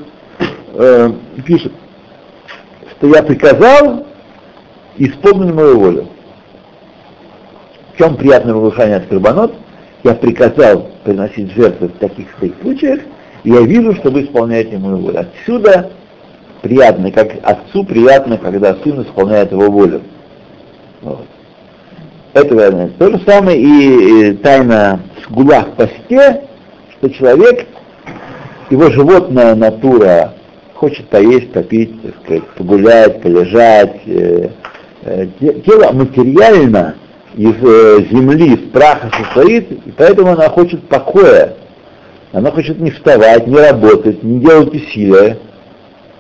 A: э, пишет, что я приказал исполнил мою волю. В чем приятное благоухание от Карбонот? Я приказал приносить жертвы в таких своих случаях, и я вижу, что вы исполняете мою волю. Отсюда приятно, как отцу приятно, когда сын исполняет его волю. Вот. Это верно. То же самое и, тайна сгула в посте, что человек, его животная натура хочет поесть, попить, так сказать, погулять, полежать. Э, э, тело материально из э, земли, из праха состоит, и поэтому она хочет покоя. Она хочет не вставать, не работать, не делать усилия.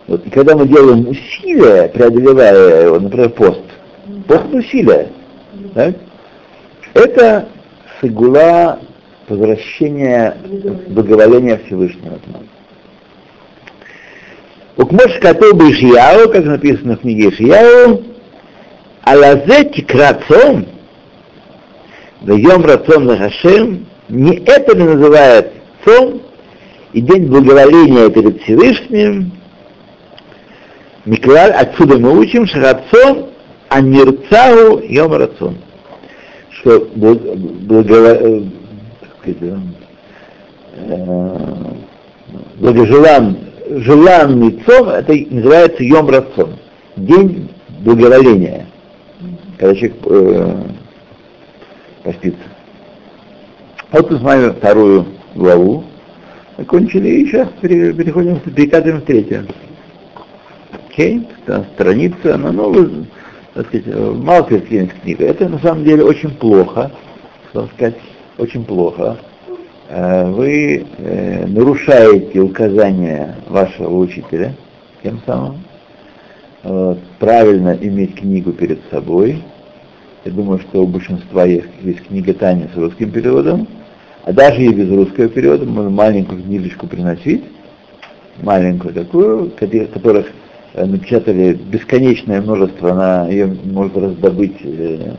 A: Вот, и когда мы делаем усилия, преодолевая, его, например, пост, пост усилия, так? это сигула возвращения благоволения Всевышнего к нам. Укмош бы Ишияу, как написано в книге Ишияу, Алазе тикрацом, Вайом рацион Хашем, не это ли называют цом и день благоволения перед Всевышним, Миклаль, отсюда мы учим, что рацион, а нирцау йом рацион. Что благо, благожелан, желанный цом, это называется йом рацион. День благоволения. Когда человек э, постится. Вот мы смотрим вторую главу. Закончили и сейчас переходим, перекатываем в третью. Окей, okay. страница, ну, ну, так сказать, мало книга. Это на самом деле очень плохо, что сказать, очень плохо. Э, вы э, нарушаете указания вашего учителя, тем самым. Правильно иметь книгу перед собой. Я думаю, что у большинства есть, есть книга Таня с русским переводом. А даже и без русского перевода можно маленькую книжечку приносить, маленькую такую, которых э, напечатали бесконечное множество, она ее можно раздобыть э,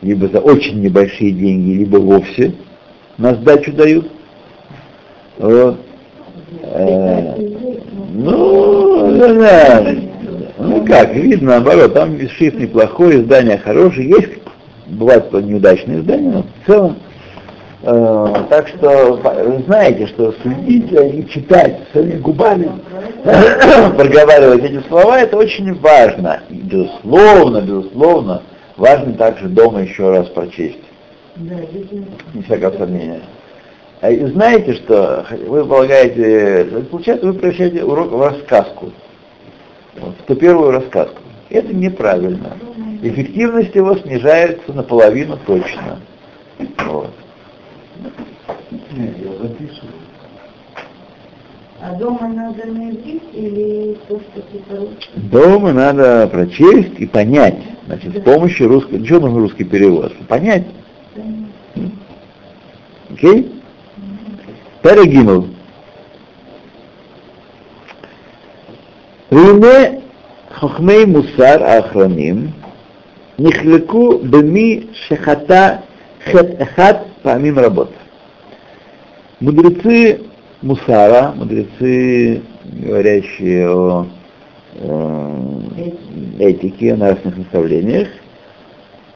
A: либо за очень небольшие деньги, либо вовсе на сдачу дают. Вот. Э, ну, да, ну как, видно, наоборот, там шрифт неплохой, издание хорошее, есть, бывают неудачные издания, но в целом Э, так что вы знаете, что следить и читать своими губами, проговаривать эти слова, это очень важно. И, безусловно, безусловно, важно также дома еще раз прочесть. Не всякого сомнения. А и знаете, что вы полагаете, получается, вы превращаете урок в рассказку, вот, в ту первую рассказку. Это неправильно. Эффективность его снижается наполовину точно. Вот.
E: А дома надо на иврите или то, что ты
A: Дома надо прочесть и понять. Значит, да. с помощью русского... Чего нужен русский перевод? Понять. Окей? Перегимл. Рине хохмей мусар ахроним נחלקו במי שחטא חטא אחד פעמים רבות. Мудрецы Мусара, мудрецы, говорящие о э, этике, о нравственных наставлениях,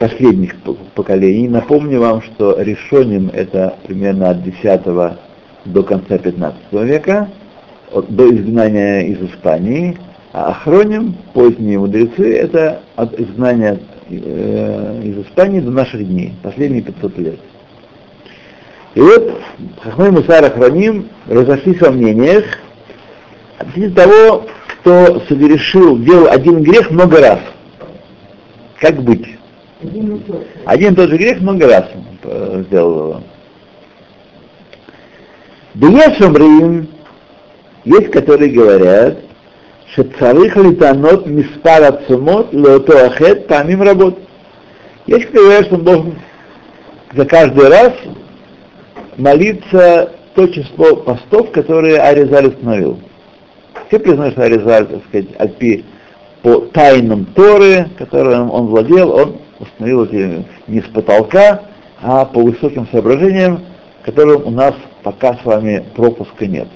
A: последних поколений. Напомню вам, что решением это примерно от 10 до конца 15 века, до изгнания из Испании, а охроним, поздние мудрецы, это от изгнания э, из Испании до наших дней, последние 500 лет. И вот Хахмай Мусар Ахраним разошлись во мнениях относительно того, кто совершил, делал один грех много раз. Как быть? Один и тот же грех много раз сделал его. Беешамрим есть, которые говорят, что царих литанот миспар ацумот лото ахет тамим работ. Есть, которые говорят, что он должен за каждый раз молиться то число постов, которые Аризаль установил. Все признают, что Аризаль, так сказать, альпи по тайнам Торы, которым он владел, он установил эти не с потолка, а по высоким соображениям, которым у нас пока с вами пропуска нет.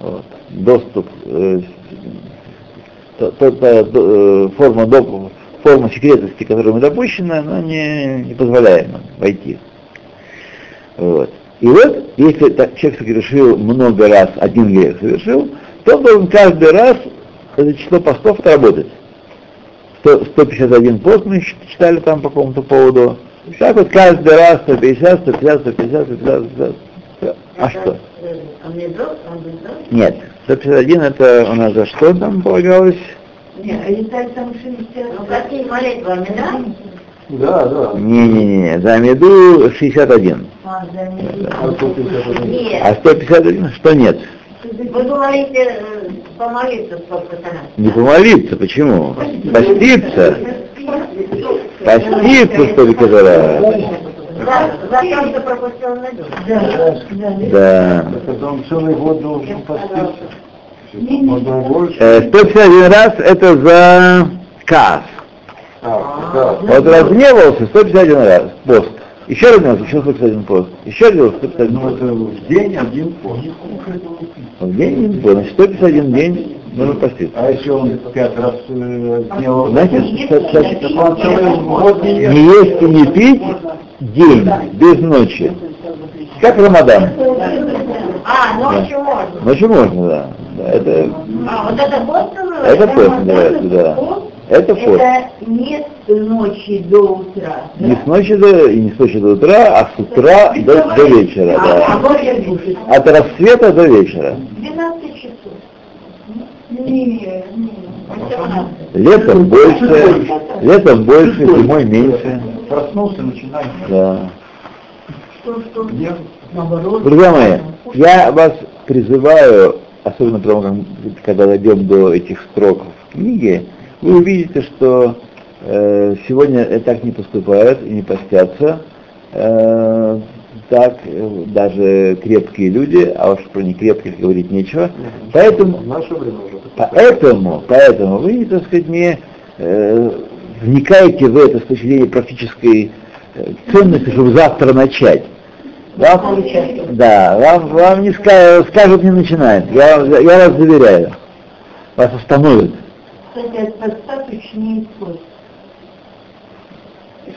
A: Вот. Доступ, э, то, то, то, э, форма, доп, форма секретности, которая мы допущена, она не, не позволяет нам войти. Вот. И вот, если так, человек совершил много раз, один грех совершил, то должен каждый раз это число постов отработать. 151 пост мы читали там по какому-то поводу. Так вот каждый раз 150, 150, 150, 150, 150. А что? Нет, 151 это у нас за что там полагалось?
E: Нет, а там 60. Ну какие молитвы, да?
C: Да, да.
A: Не-не-не, за меду 61.
E: А, за меду.
A: А 151 что нет?
E: Вы говорите э, помолиться сколько-то раз.
A: Не помолиться, почему? Поститься. Поститься столько раз.
E: За то, что пропустил на
A: Да. Да.
C: Он целый год должен поститься. Больше.
A: 151 раз это за кас.
C: А,
A: вот разгневался 151 раз пост. Еще раз гневался, еще 151 пост. Еще раз 151
C: ну,
A: пост.
C: в день один пост.
A: В день один пост. Значит, 151 день нужно поститься.
C: А если он пять раз э, сделал...
A: Знаете,
E: Если
A: сейчас- сейчас
E: не
A: есть и не пить день без ночи. Как Рамадан.
E: А, ночью можно.
A: Ночью можно, да. Да, Это,
E: А, вот это пост называется?
A: это пост называется, да. Это пост.
E: Это не с ночи до утра.
A: Не с ночи до, и не с ночи до утра, а с утра до, до вечера,
E: А,
A: да.
E: а.
A: От рассвета до вечера.
E: 12 часов.
B: Не, не.
E: 18.
A: Летом больше, летом больше, зимой меньше.
C: Проснулся, начинает.
A: Да.
E: Что, что?
C: Ем.
A: Друзья мои, я вас призываю, особенно потому, как, когда дойдем до этих строк в книге, вы увидите, что э, сегодня так не поступают и не постятся. Э, так э, даже крепкие люди, а уж про некрепких говорить нечего. Поэтому
C: В наше время уже.
A: Поэтому, поэтому вы, так сказать, не э, вникаете в это с точки зрения практической э, ценности, чтобы завтра начать. Вам, да, вам, вам не ска- скажут не начинать. Я, я вас заверяю. Вас остановят.
E: Кстати, от поста точнее.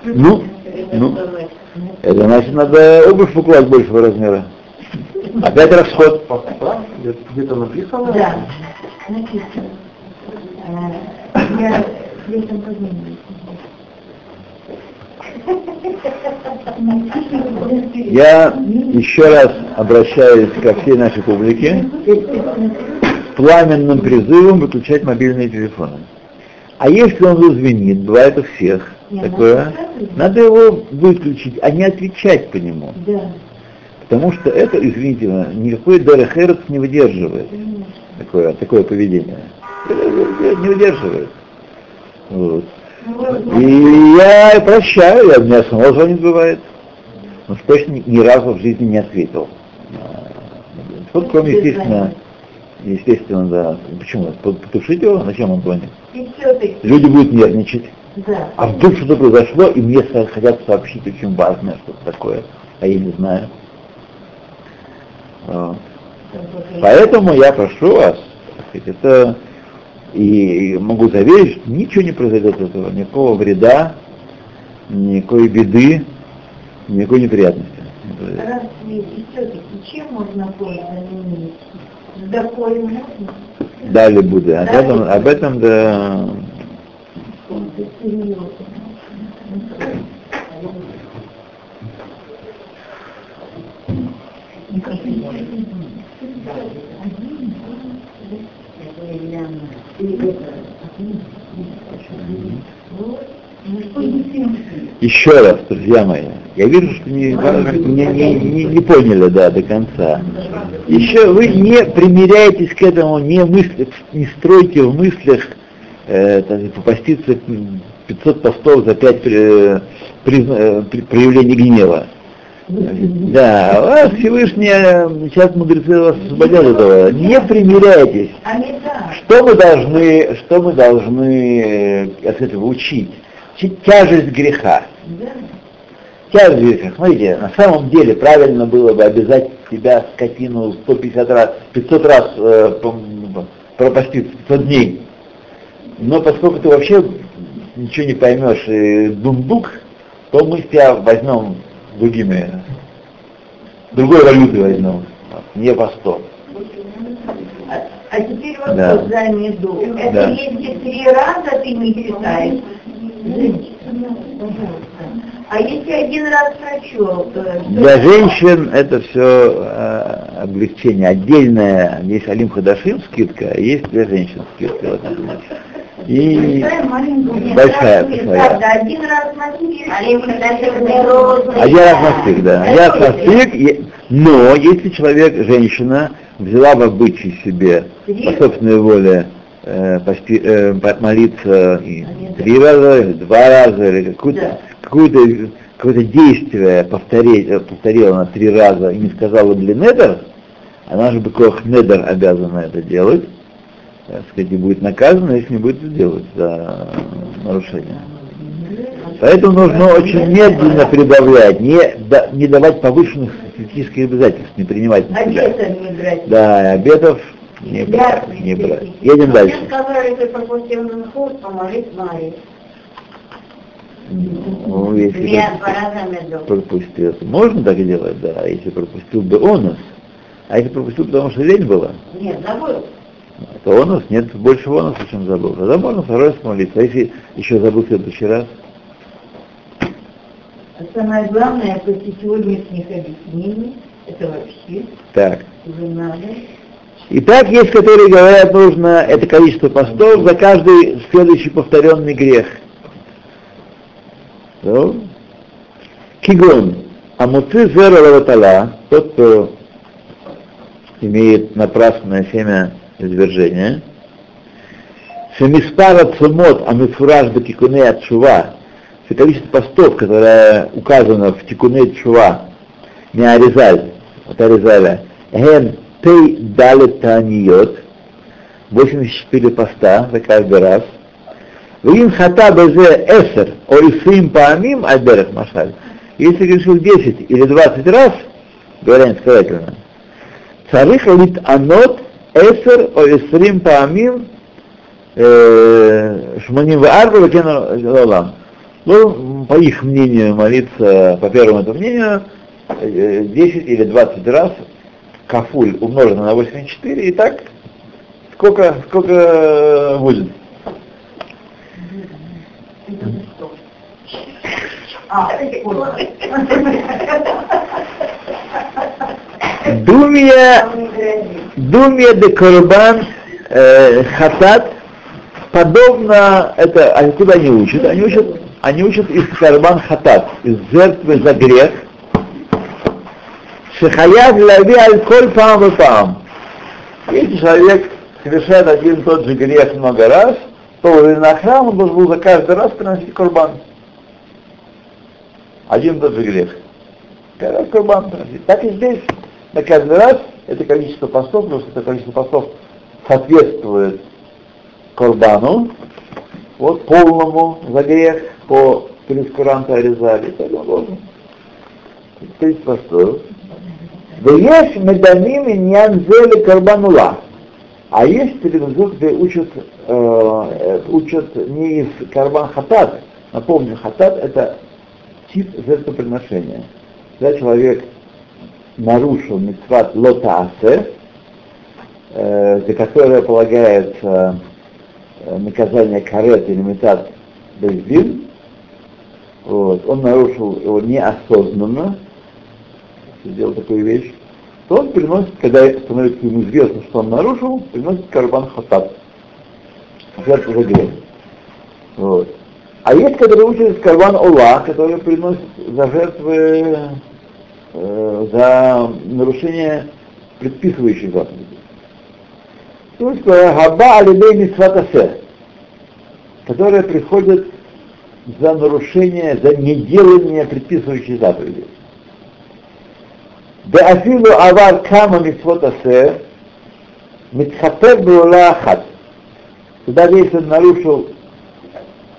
A: Ну, ну, это значит, надо обувь покупать большего размера. Опять расход.
C: Где-то написано?
E: Да, написано. Я летом позвонила.
A: Я еще раз обращаюсь ко всей нашей публике с пламенным призывом выключать мобильные телефоны. А если он зазвенит, бывает у всех такое,
E: надо
A: надо его выключить, а не отвечать по нему.
E: Да.
A: Потому что это, извините, никакой Дерехерц не выдерживает такое, такое поведение. Не выдерживает. Вот. И я прощаю, я, у меня самого звонит бывает. Но уж точно ни, разу в жизни не ответил. А, Вот кроме, естественно, естественно, да. Почему? Потушить его? Зачем он звонит? Люди будут нервничать.
E: Да.
A: А вдруг что-то произошло, и мне хотят сообщить очень важное что-то такое, а я не знаю. Вот. Поэтому я прошу вас, это и могу заверить, что ничего не произойдет от этого, никакого вреда, никакой беды, никакой неприятности.
E: Разве и все-таки чем можно пользу заменить? С докой можно?
A: Далее будет. Об этом, об этом да. Еще раз, друзья мои, я вижу, что не, не, не, не- не поняли да, до конца. Еще вы не примеряетесь к этому, не, мысли, не стройте в мыслях э, попаститься м, 500 постов за 5 проявлений гнева. Да, вас Всевышний, сейчас мудрецы вас освободят этого. Не примиряйтесь.
E: А.
A: Что мы должны, что мы должны э, от этого учить? Учить тяжесть греха. Тяжесть греха. Смотрите, на самом деле правильно было бы обязать себя скотину 150 раз, 500 раз э, пропаститься, 500 дней. Но поскольку ты вообще ничего не поймешь и дундук, то мы тебя возьмем другими, другой валютой возьмем, не по 100.
E: А, а теперь вопрос
A: Да.
E: за еду. Это
A: Да.
E: если три раза ты не читаешь, а если один раз прочел, то...
A: Для женщин это все облегчение. Отдельное, есть Алим Хадашим скидка, а есть для женщин скидка в этом смысле. И большая.
E: Правда, один раз
A: стык, да. Один раз и- но если человек, женщина, взяла в обычай себе по собственной воле э, э, молиться и три раза, или два раза, или какую-то, какое-то, какое-то действие повторить, э, повторила на три раза и не сказала блин недер, она же бы недер обязана это делать, так сказать, и будет наказана, если не будет делать за нарушение. Поэтому нужно очень медленно прибавлять, не, да- не давать повышенных статистических обязательств, не принимать на себя.
E: Обетом не брать.
A: Да, обетов Не
E: Да,
A: брать, не
E: да,
A: брать.
E: да.
A: Едем
E: Мне
A: дальше.
E: сказали, ты пропустил Минхур, помолись Марии.
A: Ну, если пропустил, можно так делать, да, а если пропустил бы онус, а если пропустил, потому что лень была,
E: Нет, забыл.
A: То онус, нет больше онуса, чем забыл. Тогда можно второй раз молиться. А если еще забыл в следующий раз,
E: А Самое главное, после сегодняшних объяснений, это вообще
A: так.
E: уже надо.
A: Итак, есть, которые говорят, нужно это количество постов за каждый следующий повторенный грех. Ну, Кигон. Амуцы зера лаватала, тот, кто имеет напрасное семя извержения, Шемиспара цумот амифураж бакикуне от шува, все количество постов, которое указано в тикуне чува, не Аризаль, от Аризаля, ген тей далит таниот, 84 поста за каждый раз, Вин хата безе эсер, о исим паамим альберах машаль. Если решил 10 или 20 раз, говоря инсказательно, царих лит анот эсер о исрим паамим шманим ваарба лолам. Ну, по их мнению, молиться, по первому этому мнению, э, 10 или 20 раз кафуль умножено на 84, и так сколько, сколько будет?
E: А.
A: Думия, думия де корбан э, хатат, подобно, это, а куда они учат? Они учат, они учат из карбан хатат, из жертвы за грех, шехаяв лави аль коль пам пам. Если человек совершает один и тот же грех много раз, то на храм он должен был за каждый раз приносить курбан. Один и тот же грех. Каждый раз курбан приносить. Так и здесь. На каждый раз это количество постов, потому что это количество постов соответствует Корбану, вот полному за грех по прескуранта Аризали. Так он должен. 30 постов. Вееш медамим иньян зели карбанула. А есть перевозок, где учат, э, э, учат не из карбан хатат. Напомню, хатат это тип жертвоприношения. Когда человек нарушил митцват лотаасе, э, за которое полагается э, наказание карет или метат бездин, вот, он нарушил его неосознанно, сделал такую вещь, то он приносит, когда становится ему известно, что он нарушил, приносит карбан хатат, жертву за грех. Вот. А есть, которые учат карбан ола, которые приносят за жертвы, Э, за нарушение предписывающих заповедей. То есть габа алибей мисватасе, которое приходит за нарушение, за неделание предписывающих заповедей. Да афилу авар кама мисватасе, митхатер була ахат. Даже если он нарушил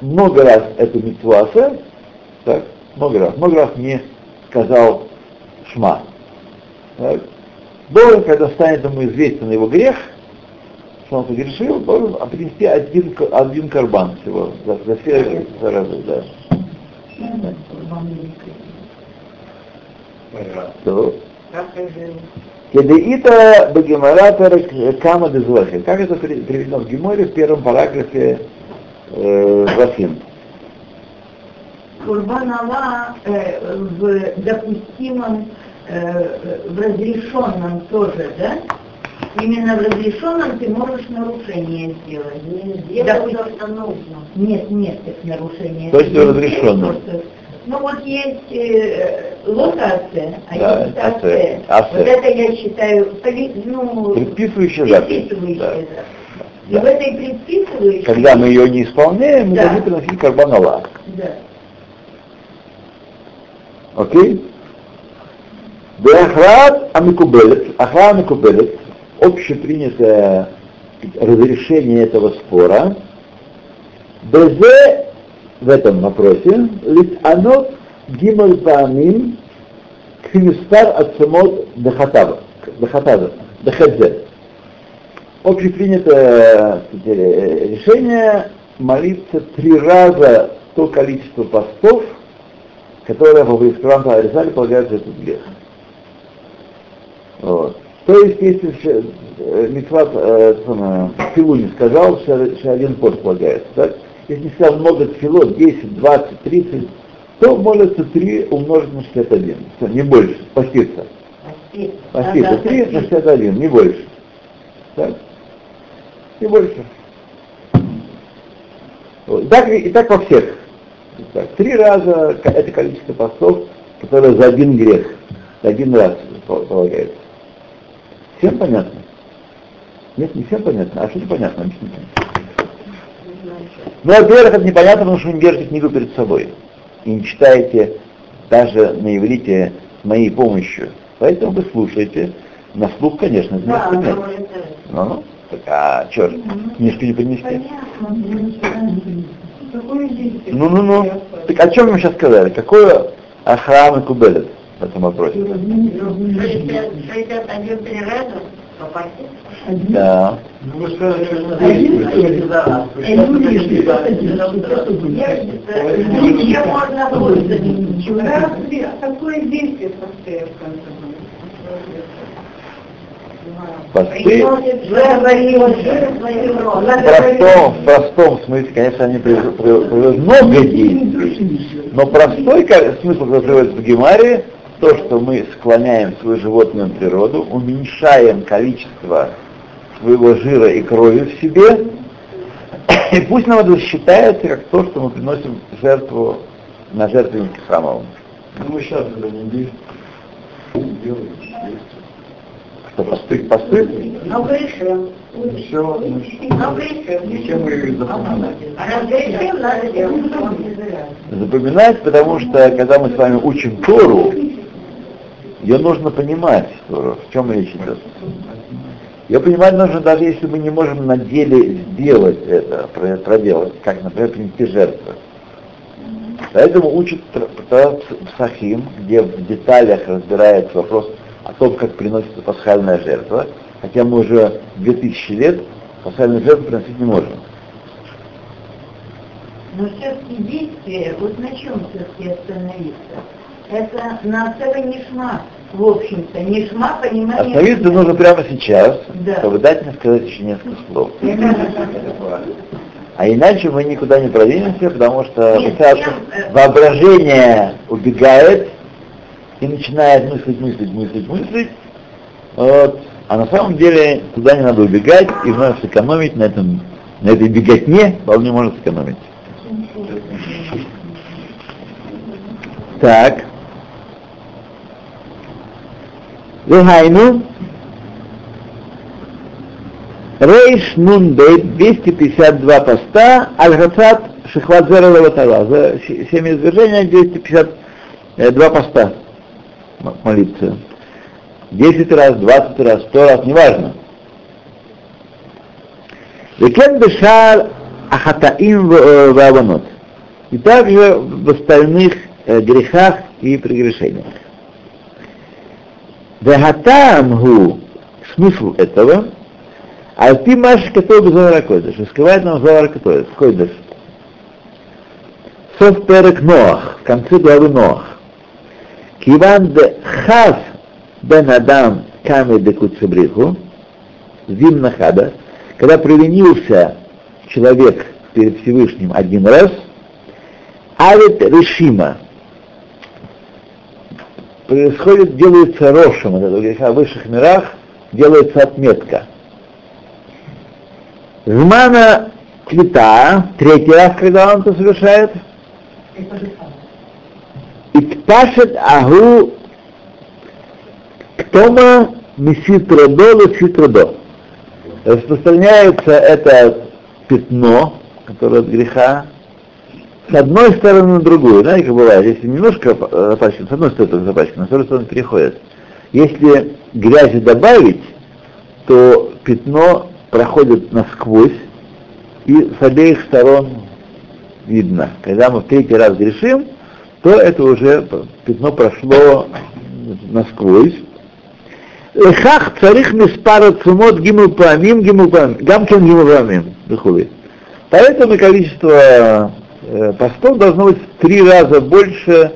A: много раз эту митвуасе, так, много раз, много раз мне сказал шма, должен, когда станет ему известен его грех, что он согрешил, должен принести один, один карбан всего, за, за все разы, да. То. Кедеита Багимара Перек Кама Дезвахи. Как это при- приведено в Геморе в первом параграфе э, Вахим?
E: Курбан Алла э, в допустимом, э, в разрешенном тоже, да? Именно в разрешенном ты можешь нарушение сделать.
B: Не
E: сделал
B: сделал то, что нужно.
E: Нет, нет так нарушения.
A: То есть в разрешенном.
E: Ну вот есть э, лотасе, а
A: Да,
E: есть
A: асе,
E: асе. Вот это я считаю, поли- ну,
A: Предписывающая заповедь.
E: предписывающая
A: Да.
E: И
A: Да.
E: в этой предписывающей...
A: Когда мы ее не исполняем, мы
E: Да.
A: должны приносить карбан Аллах.
E: Да.
A: Окей? Беахрат Амикубелет, Ахра Амикубелет, общепринятое разрешение этого спора, Безе в этом вопросе, лит анот гимал паамим кхимистар от самот дахатава, дахадзе. общепринятое решение молиться три раза то количество постов, которое по прескуранту Аризале полагается этот грех. Вот. То есть, если э, Митват э, Филу не сказал, что один пост полагается, так? Если не сказал много тфилот, 10, 20, 30, то молится 3 умножить на 61, не больше, поститься. Поститься 3 на 61, не больше. Так? Не больше. Вот. Так, и так во всех. Так, три раза это количество постов, которое за один грех, за один раз полагается. Всем понятно? Нет, не всем понятно. А что непонятно? Объясните. Ну, во-первых, это непонятно, потому что вы не держите книгу перед собой. И не читаете даже на иврите с моей помощью. Поэтому вы слушаете. На слух, конечно, это да, нет. Ну, ну, так, а что, книжку не принести? Ну, ну, ну. Так о чем мы сейчас сказали? Какое Ахрам и Кубелет в этом вопросе? Да.
E: Какое действие состоит в конце
A: посты в простом, в простом смысле, конечно, они приводят много действий, но простой смысл, который приводится в Гемаре, то, что мы склоняем свою животную природу, уменьшаем количество своего жира и крови в себе, и пусть нам это считается как то, что мы приносим жертву на жертвеннике храмовом.
C: Ну, мы сейчас это не делаем.
A: Что, посты? посты?
E: Но грешим.
C: Все,
E: Но грешим.
C: зачем мы запоминаем?
E: А раз грешим, надо делать.
A: Запоминать, потому что когда мы с вами учим Тору, ее нужно понимать, Тору, в чем речь идет. Ее понимать нужно даже если мы не можем на деле сделать это, проделать, как, например, принести жертву. Поэтому учат Псахим, где в деталях разбирается вопрос о том, как приносится пасхальная жертва, хотя мы уже 2000 лет пасхальную жертву приносить не можем.
E: Но все-таки действие, вот на чем все-таки остановиться? Это на целый нишма, в общем-то. Нишма понимание...
A: Остановиться нужно прямо сейчас, да. чтобы дать мне сказать еще несколько слов. А иначе мы никуда не продвинемся, потому что. Э, воображение убегает, и начинает мыслить, мыслить, мыслить, мыслить, вот, а на самом деле туда не надо убегать и вновь сэкономить на этом, на этой беготне вполне может сэкономить. Так. Лехайну. Рейш Нун Бейт, 252 поста, Аль-Хацат Шихват Зера Лаватала. За 7 извержения 252 поста молиться. Десять раз, двадцать раз, сто раз, неважно. Векен бешар ахатаим ваванот. И также в остальных э, грехах и прегрешениях. Вехатам гу, смысл этого, а ты маш который Зоара Койдыш, раскрывает нам Зоара Койдыш. Сов перек Ноах, в конце главы Ноах. Киван де хаз бен Адам каме де куцебриху, зимна хада, когда провинился человек перед Всевышним один раз, авит решима, происходит, делается рошем, это в высших мирах делается отметка. Змана цвета, третий раз, когда он это совершает, Итпашет агу ктома миситродо леситродо. Распространяется это пятно, которое от греха, с одной стороны на другую. Знаете, как бывает, если немножко запачкано, с одной стороны запачкано, с другой стороны переходит. Если грязи добавить, то пятно проходит насквозь и с обеих сторон видно. Когда мы в третий раз грешим, то это уже пятно прошло насквозь. Лехах царих миспара цумот гимл памим гимл памим, гамкен гимл памим, Поэтому количество э, постов должно быть в три раза больше,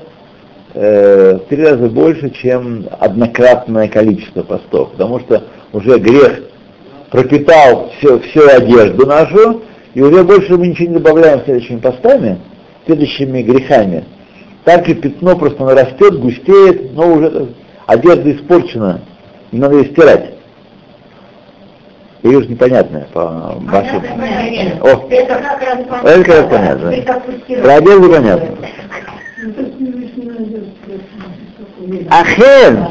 A: э, в три раза больше, чем однократное количество постов, потому что уже грех пропитал все, всю одежду нашу, и уже больше мы ничего не добавляем следующими постами, следующими грехами. Так и пятно просто нарастет, густеет, но уже одежда испорчена, и надо ее стирать. Или уж непонятное по вашему. О,
E: Это как раз
A: это как раз понятно. Про одежду понятно. Ахен,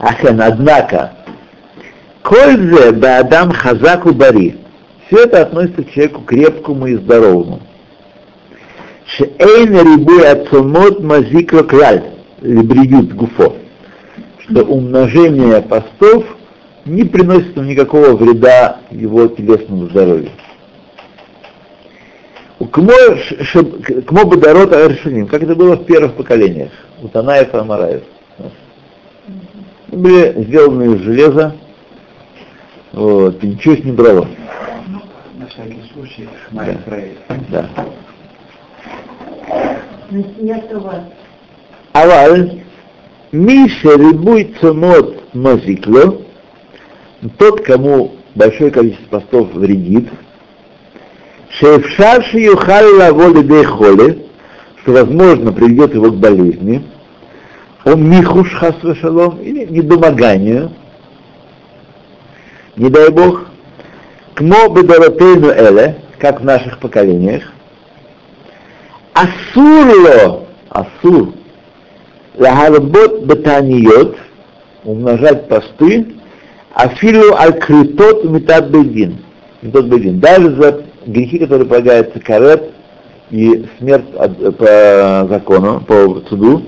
A: Ахен, однако, Кользе Баадам Хазаку Бари. Все это относится к человеку крепкому и здоровому. Шеэйн рибуй ацомот мазикро краль, либриют гуфо. Что умножение постов не приносит ему никакого вреда его телесному здоровью. Кмо Бадарот Аршиним, как это было в первых поколениях, у Танаев и Амараев. Были сделаны из железа, вот, и ничего с ним брало.
C: На всякий случай, Шмай
A: Да.
E: Нет у вас.
A: אבל מי שריבוי צומות מזיק לו, тот, кому большое количество постов вредит, шефшар шиюхали лаволи дейхоле, что, возможно, приведет его к болезни, он михуш хасвашалом, или недомоганию, не дай Бог, кмо бедаротейну эле, как в наших поколениях, асурло, асур, лагарбот бетаниот, умножать посты, афилу аль-критот метат бейдин, метат бейдин, даже за грехи, которые полагаются карет и смерть от- по закону, по суду,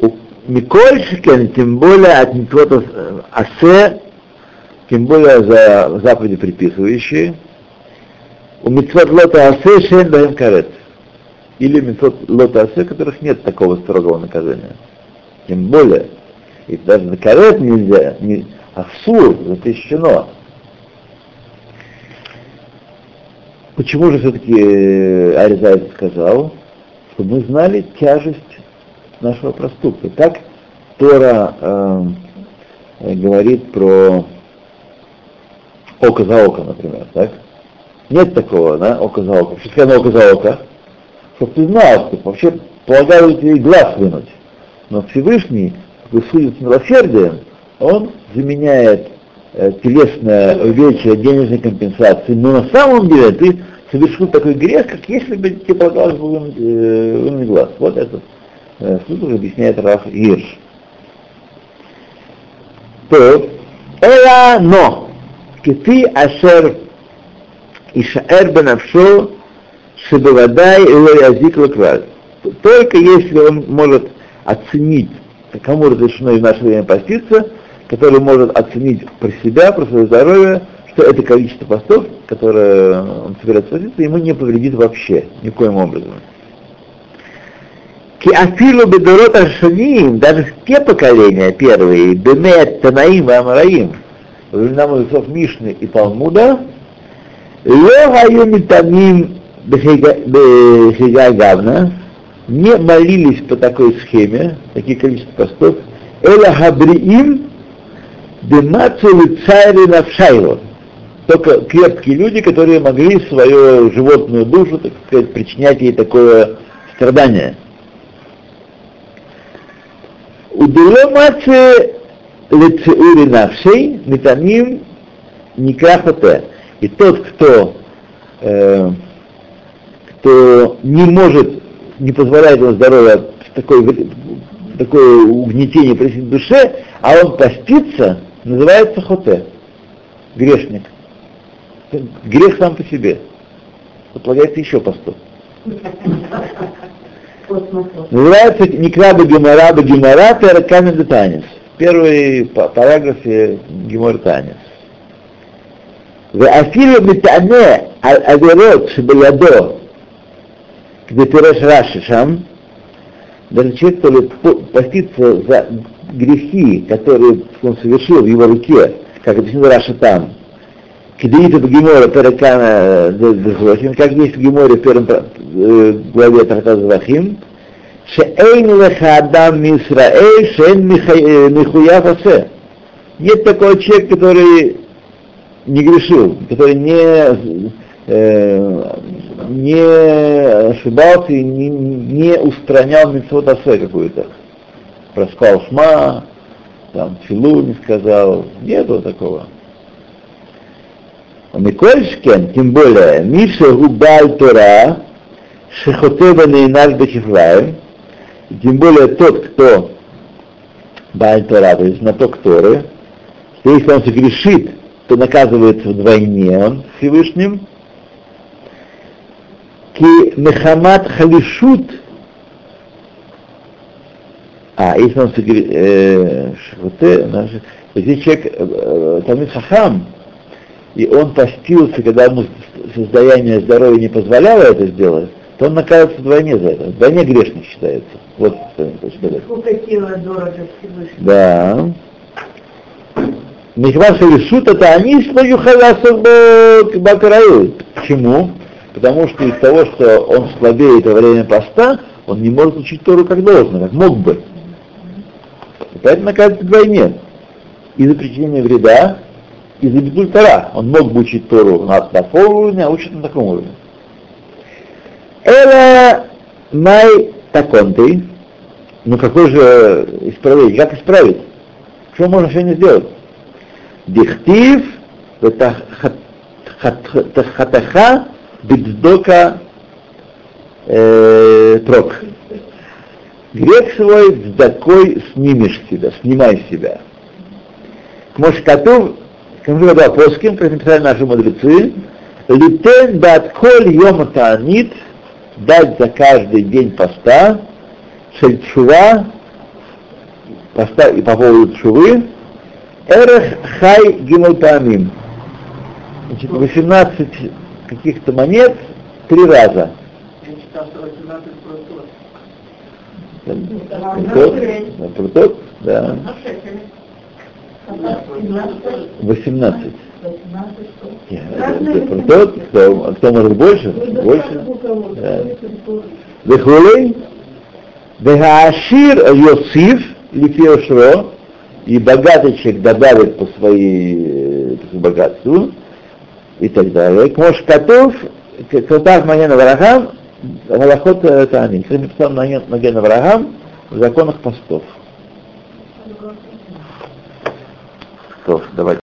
A: У- Миколь Шикен, тем более от Митвота Асе, тем более за заповеди приписывающие, у Митвот Лота Асе Шен Карет. Или Митвот Лота Асе, у которых нет такого строгого наказания. Тем более, и даже на Карет нельзя, не, Асур запрещено. Почему же все-таки Ариза это сказал? Чтобы мы знали тяжесть нашего проступка. Так Тора э, э, говорит про око за око, например, так? Нет такого, да, око за око. Что сказано око за око? чтобы ты знал, что вообще полагают тебе глаз вынуть. Но Всевышний, который судит с милосердием, он заменяет э, телесное увечье денежной компенсации. Но на самом деле ты совершил такой грех, как если бы тебе полагалось бы вынуть, э, вынуть глаз. Вот этот э, суд объясняет Раф Ирш. То, эла но, киты ашер ишаэр бенавшо Шибаладай Элоязикла Краль. Только если он может оценить, кому разрешено в наше время поститься, который может оценить про себя, про свое здоровье, что это количество постов, которое он собирается поститься, ему не повредит вообще, никоим образом. Киафилу бедорот аршаним, даже в те поколения первые, Бемет, Танаим и Амараим, во времена мудрецов Мишны и Талмуда, Лехаю митамим бехига гавна, не молились по такой схеме, такие количество постов, эла хабриим бемацу цари навшайро, только крепкие люди, которые могли свою животную душу, так сказать, причинять ей такое страдание. Удело маце лецеури навшей, метамим никахоте. И тот, кто, э, кто не может, не позволяет ему здоровье такое, такое угнетение причинить душе, а он постится, называется хоте, грешник. Грех сам по себе. Отлагается еще посту. Называется Никраба Гемора Гемора Пераками Детанис. Первый параграфе Гемор Танис. ואפילו מטענה על עבירות שבידו, где пирож Раши Шам, даже человек, который постится за грехи, которые он совершил в его руке, как объяснил Раша там, Кедеита Бгемора Перекана э, Дехлохим, как есть в Геморе в первом э, главе Трактата Захим, Шеэйн леха адам мисраэль, шеэйн э, михуя фасе. Нет такого человека, который не грешил, который не э, не ошибался и не, не устранял митцвот асе какую-то. Проспал шма, там филу не сказал, нету такого. Микольшкен, тем более, Миша Губаль Тора, Шехотева Нейнар Бехифраем, тем более тот, кто Баль Тора, то есть знаток Торы, если он согрешит, то наказывается вдвойне он Всевышним, Ки Мехамат Халишут, а если он э, если человек, э, Талмит Хахам, и он постился, когда ему состояние здоровья не позволяло это сделать, то он наказывается вдвойне за это. Вдвойне грешник считается. Вот.
E: Сколько сила дорого Всевышнему.
A: Да. Михваш решут это они свою халасов бакараю. Почему? Потому что из того, что он слабеет во время поста, он не может учить Тору как должно, как мог бы. И поэтому наказывается вдвойне. Из-за причинения вреда из-за бедультара. Он мог бы учить Тору на таком уровне, а учит на таком уровне. Эла май таконты. Ну какой же исправление? Как исправить? Что можно сегодня сделать? Дихтив хатаха бедздока трок. Грех свой такой снимешь себя, снимай себя. Мы когда плоским, как написали наши мудрецы, литен бат коль йома таанит, дать за каждый день поста, шельчува, поста и по поводу чувы, эрех хай гималтамим. Значит, 18 каких-то монет три раза. Прутот? Да. 18. Тот, кто, кто может больше, больше. Вехулей, Вехаашир Йосиф, Лифиошро, и богатый человек добавит по своей по богатству, и так далее. К Мош Катов, Катав Маген Аврахам, Галахот Тани. Кстати, написал Маген Аврахам в законах постов. То, давайте.